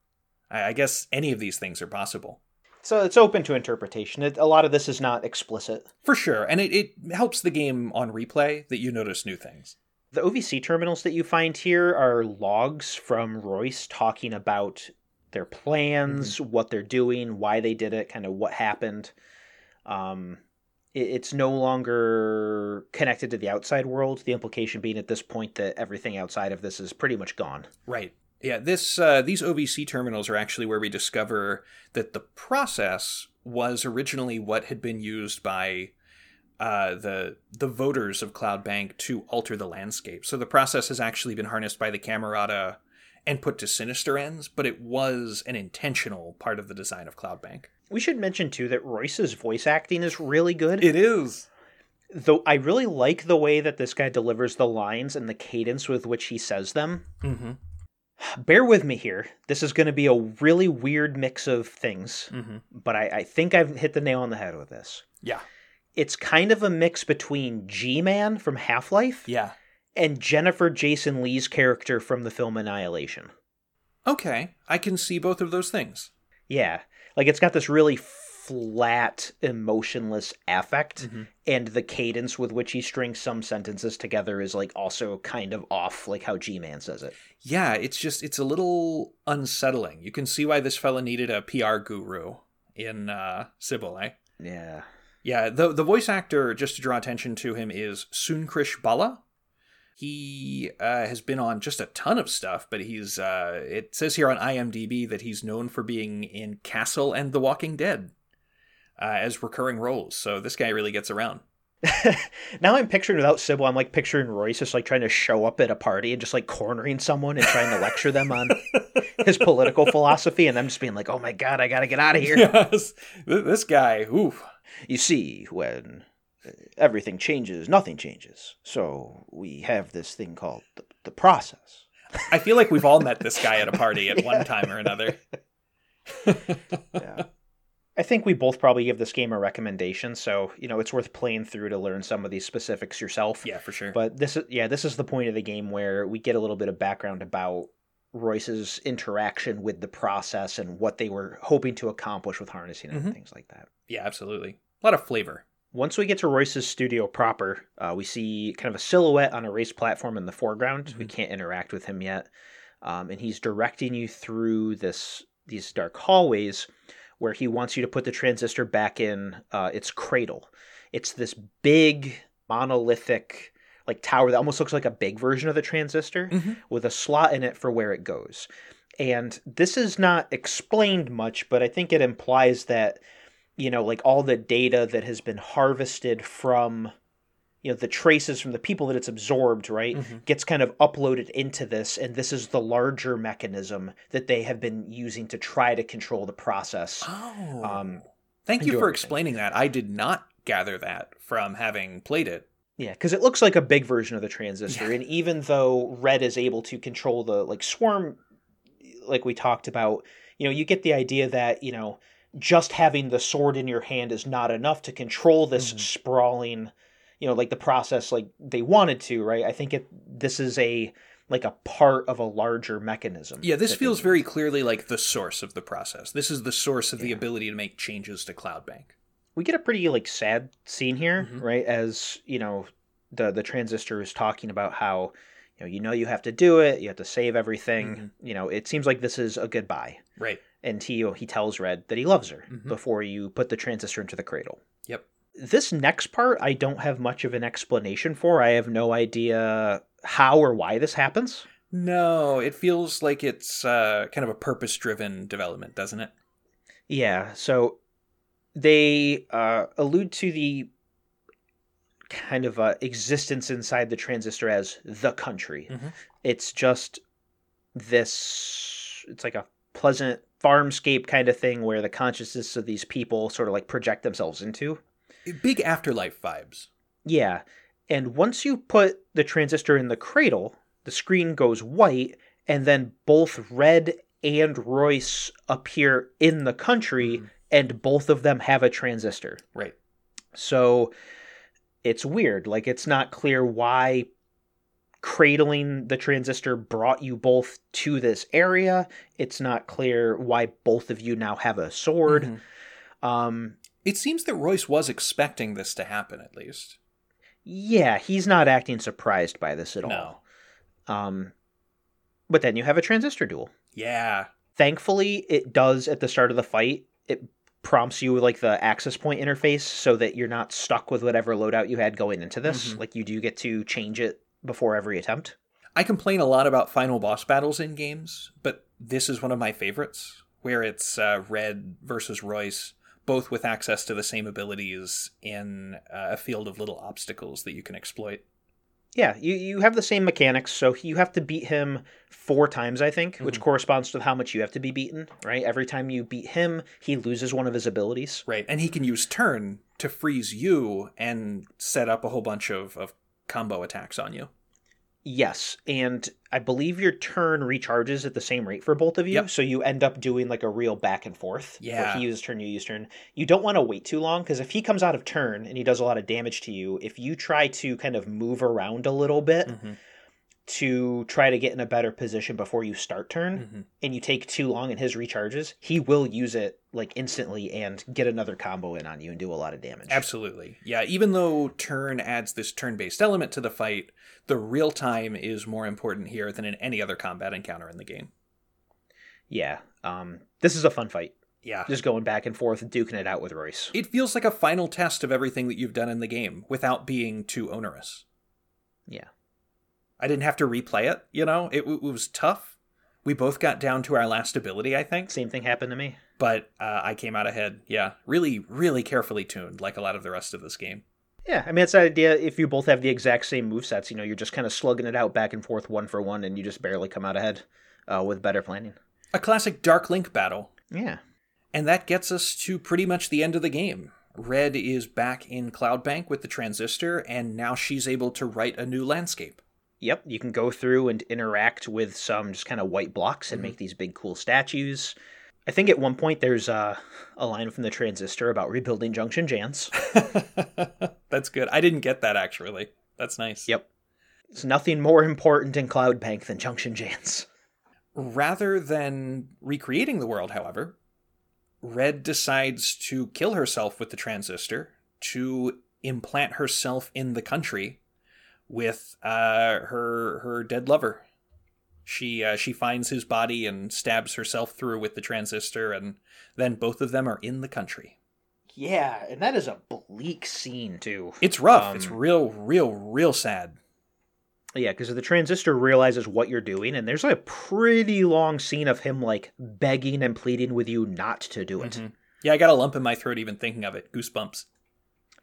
I, I guess any of these things are possible. So it's open to interpretation. It, a lot of this is not explicit. For sure, and it, it helps the game on replay that you notice new things. The OVC terminals that you find here are logs from Royce talking about their plans, mm-hmm. what they're doing, why they did it, kind of what happened. Um, it, it's no longer connected to the outside world. The implication being at this point that everything outside of this is pretty much gone. Right. Yeah, this uh, these OVC terminals are actually where we discover that the process was originally what had been used by uh, the the voters of Cloudbank to alter the landscape. So the process has actually been harnessed by the Camerata and put to sinister ends, but it was an intentional part of the design of Cloudbank. We should mention too that Royce's voice acting is really good. It is. Though I really like the way that this guy delivers the lines and the cadence with which he says them. Mm-hmm bear with me here. This is going to be a really weird mix of things, mm-hmm. but I, I, think I've hit the nail on the head with this. Yeah. It's kind of a mix between G Man from Half Life yeah. and Jennifer Jason Leigh's character from the film Annihilation. Okay. I can see both of those things. Yeah. Like it's got this really flat, emotionless affect, mm-hmm. and the cadence with which he strings some sentences together is like also kind of off, like how G Man says it. Yeah, it's just it's a little unsettling. You can see why this fella needed a PR guru in uh Sybil, eh? Yeah. Yeah, the the voice actor, just to draw attention to him, is Sunkrish Bala. He uh, has been on just a ton of stuff, but he's uh, it says here on IMDb that he's known for being in Castle and The Walking Dead uh, as recurring roles. So this guy really gets around. now I'm picturing without Sybil, I'm like picturing Royce just like trying to show up at a party and just like cornering someone and trying to lecture them on his political philosophy, and I'm just being like, "Oh my god, I gotta get out of here." Yes, this guy. Oof. You see, when everything changes, nothing changes. So we have this thing called the, the process. I feel like we've all met this guy at a party at yeah. one time or another. yeah. I think we both probably give this game a recommendation, so you know it's worth playing through to learn some of these specifics yourself. Yeah, for sure. But this is yeah, this is the point of the game where we get a little bit of background about Royce's interaction with the process and what they were hoping to accomplish with harnessing mm-hmm. and things like that. Yeah, absolutely. A lot of flavor. Once we get to Royce's studio proper, uh, we see kind of a silhouette on a raised platform in the foreground. Mm-hmm. We can't interact with him yet, um, and he's directing you through this these dark hallways where he wants you to put the transistor back in uh, its cradle. It's this big monolithic like tower that almost looks like a big version of the transistor mm-hmm. with a slot in it for where it goes. And this is not explained much, but I think it implies that you know like all the data that has been harvested from you know the traces from the people that it's absorbed right mm-hmm. gets kind of uploaded into this and this is the larger mechanism that they have been using to try to control the process oh um, thank you for everything. explaining that i did not gather that from having played it yeah because it looks like a big version of the transistor yeah. and even though red is able to control the like swarm like we talked about you know you get the idea that you know just having the sword in your hand is not enough to control this mm-hmm. sprawling you know like the process like they wanted to right? I think it this is a like a part of a larger mechanism yeah this feels very clearly like the source of the process. This is the source of yeah. the ability to make changes to Cloudbank. We get a pretty like sad scene here mm-hmm. right? As you know the the transistor is talking about how you know you know you have to do it you have to save everything. Mm-hmm. you know it seems like this is a goodbye. Right. And he he tells red that he loves her mm-hmm. before you put the transistor into the cradle. Yep this next part, I don't have much of an explanation for. I have no idea how or why this happens. No, it feels like it's uh, kind of a purpose driven development, doesn't it? Yeah. So they uh, allude to the kind of uh, existence inside the transistor as the country. Mm-hmm. It's just this, it's like a pleasant farmscape kind of thing where the consciousness of these people sort of like project themselves into big afterlife vibes. Yeah. And once you put the transistor in the cradle, the screen goes white, and then both Red and Royce appear in the country, mm-hmm. and both of them have a transistor. Right. So it's weird. Like, it's not clear why cradling the transistor brought you both to this area. It's not clear why both of you now have a sword. Mhm. Um, It seems that Royce was expecting this to happen, at least. yeah, he's not acting surprised by this at No. all. Um, but then you have a transistor duel. Yeah. Thankfully, it does at the start of the fight. It prompts you with like the access point interface so that you're not stuck with whatever loadout you had going into this. Mhm. Like you do get to change it before every attempt. I complain a lot about final boss battles in games, but this is one of my favorites, where it's uh, Red versus Royce, both with access to the same abilities in uh, a field of little obstacles that you can exploit. Yeah, you, you have the same mechanics, so you have to beat him four times, I think, which Mhm. corresponds to how much you have to be beaten, right? Every time you beat him, he loses one of his abilities. Right. And he can use turn to freeze you and set up a whole bunch of, of combo attacks on you. Yes, and I believe your turn recharges at the same rate for both of you, Yep. so you end up doing like a real back and forth. Where Yeah. he uses turn, you use turn. You don't want to wait too long because if he comes out of turn and he does a lot of damage to you, if you try to kind of move around a little bit Mhm. To try to get in a better position before you start turn, Mhm. and you take too long in his recharges, he will use it like instantly and get another combo in on you and do a lot of damage. Absolutely. Yeah, even though turn adds this turn based element to the fight, the real time is more important here than in any other combat encounter in the game. Yeah. Um, this is a fun fight. Yeah. Just going back and forth, duking it out with Royce. It feels like a final test of everything that you've done in the game without being too onerous. Yeah. I didn't have to replay it, you know? It, it was tough. We both got down to our last ability, I think, Same thing happened to me. but uh, I came out ahead. Yeah, really, really carefully tuned, like a lot of the rest of this game. Yeah, I mean, it's that idea if you both have the exact same movesets, you know, you're just kind of slugging it out back and forth one for one, and you just barely come out ahead uh, with better planning. A classic Dark Link battle, Yeah. and that gets us to pretty much the end of the game. Red is back in Cloudbank with the transistor, and now she's able to write a new landscape. Yep, you can go through and interact with some just kind of white blocks and Mhm. make these big cool statues. I think at one point there's uh, a line from the transistor about rebuilding Junction Jans. That's good. I didn't get that actually. That's nice. Yep. There's nothing more important in Cloudbank than Junction Jans. Rather than recreating the world, however, Red decides to kill herself with the transistor to implant herself in the country with uh, her her dead lover. She uh, she finds his body and stabs herself through with the transistor, and then both of them are in the country. Yeah, and that is a bleak scene, too. It's rough. Um, it's real, real, real sad. Yeah, because the transistor realizes what you're doing, and there's a pretty long scene of him like begging and pleading with you not to do it. Mhm. Yeah, I got a lump in my throat even thinking of it. Goosebumps.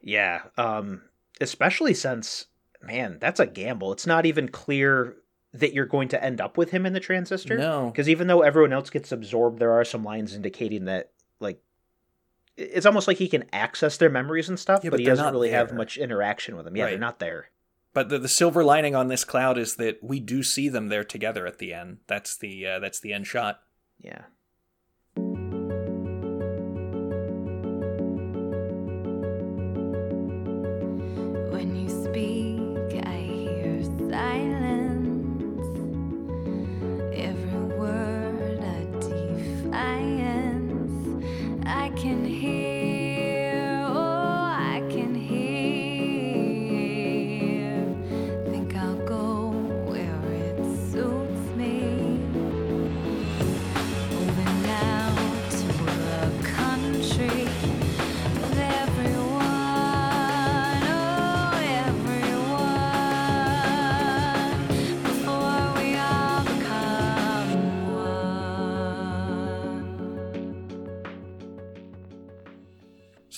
Yeah, um, especially since, man, that's a gamble. It's not even clear that you're going to end up with him in the transistor. No. Because even though everyone else gets absorbed, there are some lines indicating that, like, it's almost like he can access their memories and stuff, Yeah, but, but he doesn't really have much interaction with them. Yeah, they're not there. But the, the silver lining on this cloud is that we do see them there together at the end. That's the uh, that's the end shot. Yeah.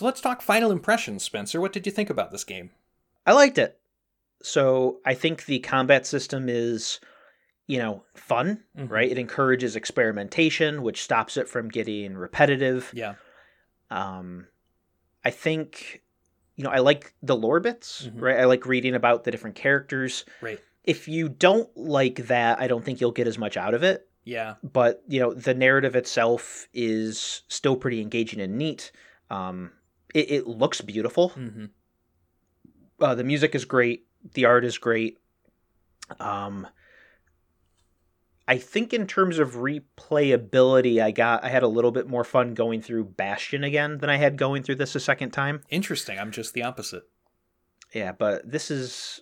So let's talk final impressions, Spencer. What did you think about this game? I liked it. So I think the combat system is, you know, fun, Mhm. right? It encourages experimentation, which stops it from getting repetitive. Yeah. Um, I think, you know, I like the lore bits, Mhm. right? I like reading about the different characters. Right. If you don't like that, I don't think you'll get as much out of it. Yeah. But you know, the narrative itself is still pretty engaging and neat. Um, it, it looks beautiful. hmm Uh, the music is great. The art is great. Um, I think in terms of replayability, I got I had a little bit more fun going through Bastion again than I had going through this a second time. Interesting. I'm just the opposite. Yeah, but this is.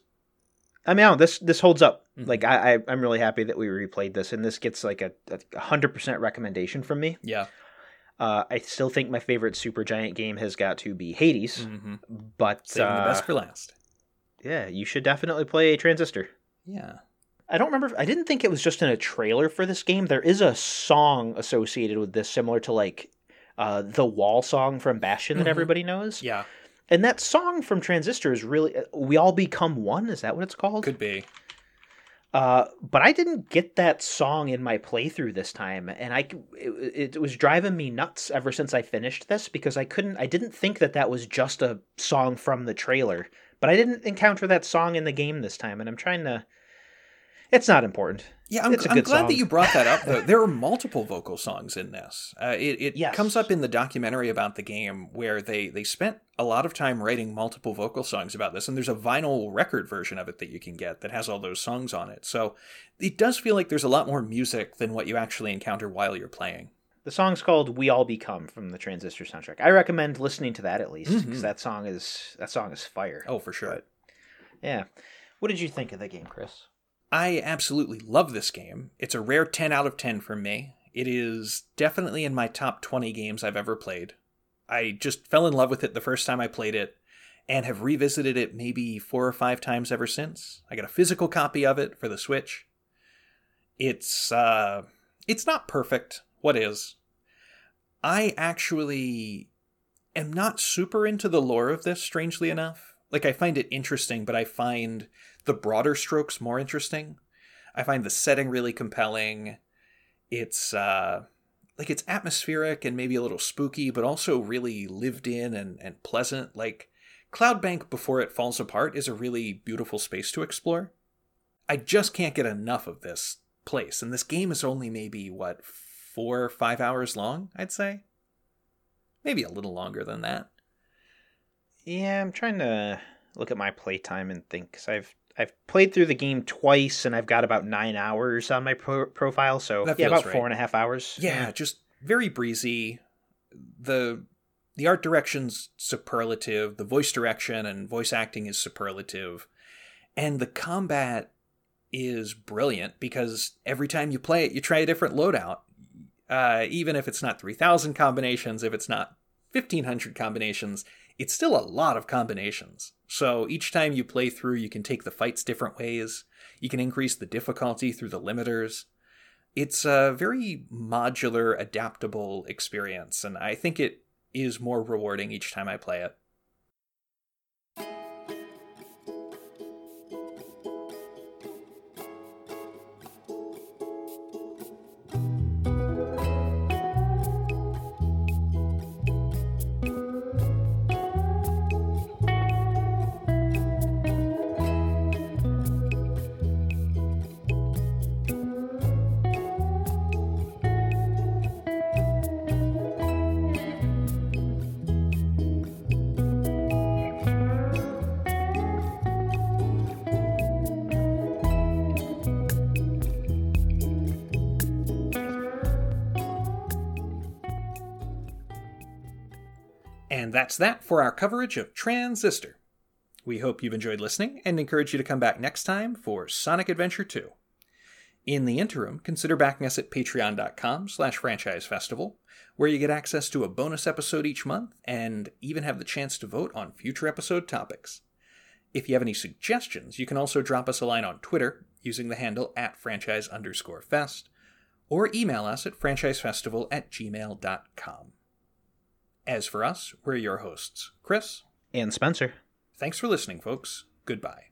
I mean, I don't this this holds up. Mhm. Like I, I I'm really happy that we replayed this, and this gets like a a hundred percent recommendation from me. Yeah. Uh, I still think my favorite Supergiant game has got to be Hades, hmm but Saving the uh, best for last. yeah, you should definitely play Transistor. Yeah. I don't remember. If, I didn't think it was just in a trailer for this game. There is a song associated with this, similar to like uh, the Wall song from Bastion that Mhm. everybody knows. Yeah. And that song from Transistor is really uh, "We All Become One." Is that what it's called? Could be. Uh, but I didn't get that song in my playthrough this time, and I it, it was driving me nuts ever since I finished this because I couldn't. I didn't think that that was just a song from the trailer, but I didn't encounter that song in the game this time, and I'm trying to. It's not important. Yeah, I'm, I'm glad song. that you brought that up. Though there are multiple vocal songs in this. Uh, it it Yes. comes up in the documentary about the game where they they spent a lot of time writing multiple vocal songs about this, and there's a vinyl record version of it that you can get that has all those songs on it. So it does feel like there's a lot more music than what you actually encounter while you're playing. The song's called "We All Become" from the Transistor soundtrack. I recommend listening to that at least because Mhm. that song is that song is fire. Oh, for sure. But- Yeah. What did you think of the game, Chris? I absolutely love this game. It's a rare 10 out of 10 from me. It is definitely in my top 20 games I've ever played. I just fell in love with it the first time I played it and have revisited it maybe four or five times ever since. I got a physical copy of it for the Switch. It's uh it's not perfect. What is? I actually am not super into the lore of this strangely enough. Like I find it interesting, but I find the broader strokes more interesting. I find the setting really compelling. It's uh like it's atmospheric and maybe a little spooky, but also really lived in and, and pleasant. Like Cloudbank before it falls apart is a really beautiful space to explore. I just can't get enough of this place. And this game is only maybe what four or five hours long, I'd say. Maybe a little longer than that. Yeah, I'm trying to look at my playtime and think because I've I've played through the game twice and I've got about nine hours on my pro- profile. So That yeah, about right. four and a half hours. yeah just very breezy the the art direction's superlative the voice direction and voice acting is superlative and the combat is brilliant because every time you play it you try a different loadout uh, even if it's not 3000 combinations if it's not 1500 combinations it's still a lot of combinations so each time you play through you can take the fights different ways you can increase the difficulty through the limiters it's a very modular, adaptable experience, and I think it is more rewarding each time I play it. That's that for our coverage of Transistor. We hope you've enjoyed listening and encourage you to come back next time for Sonic Adventure 2. In the interim, consider backing us at patreon.com slash franchise festival, where you get access to a bonus episode each month and even have the chance to vote on future episode topics. If you have any suggestions, you can also drop us a line on Twitter using the handle at franchise underscore fest, or email us at franchisefestival at gmail.com. As for us, we're your hosts, Chris. And Spencer. Thanks for listening, folks. Goodbye.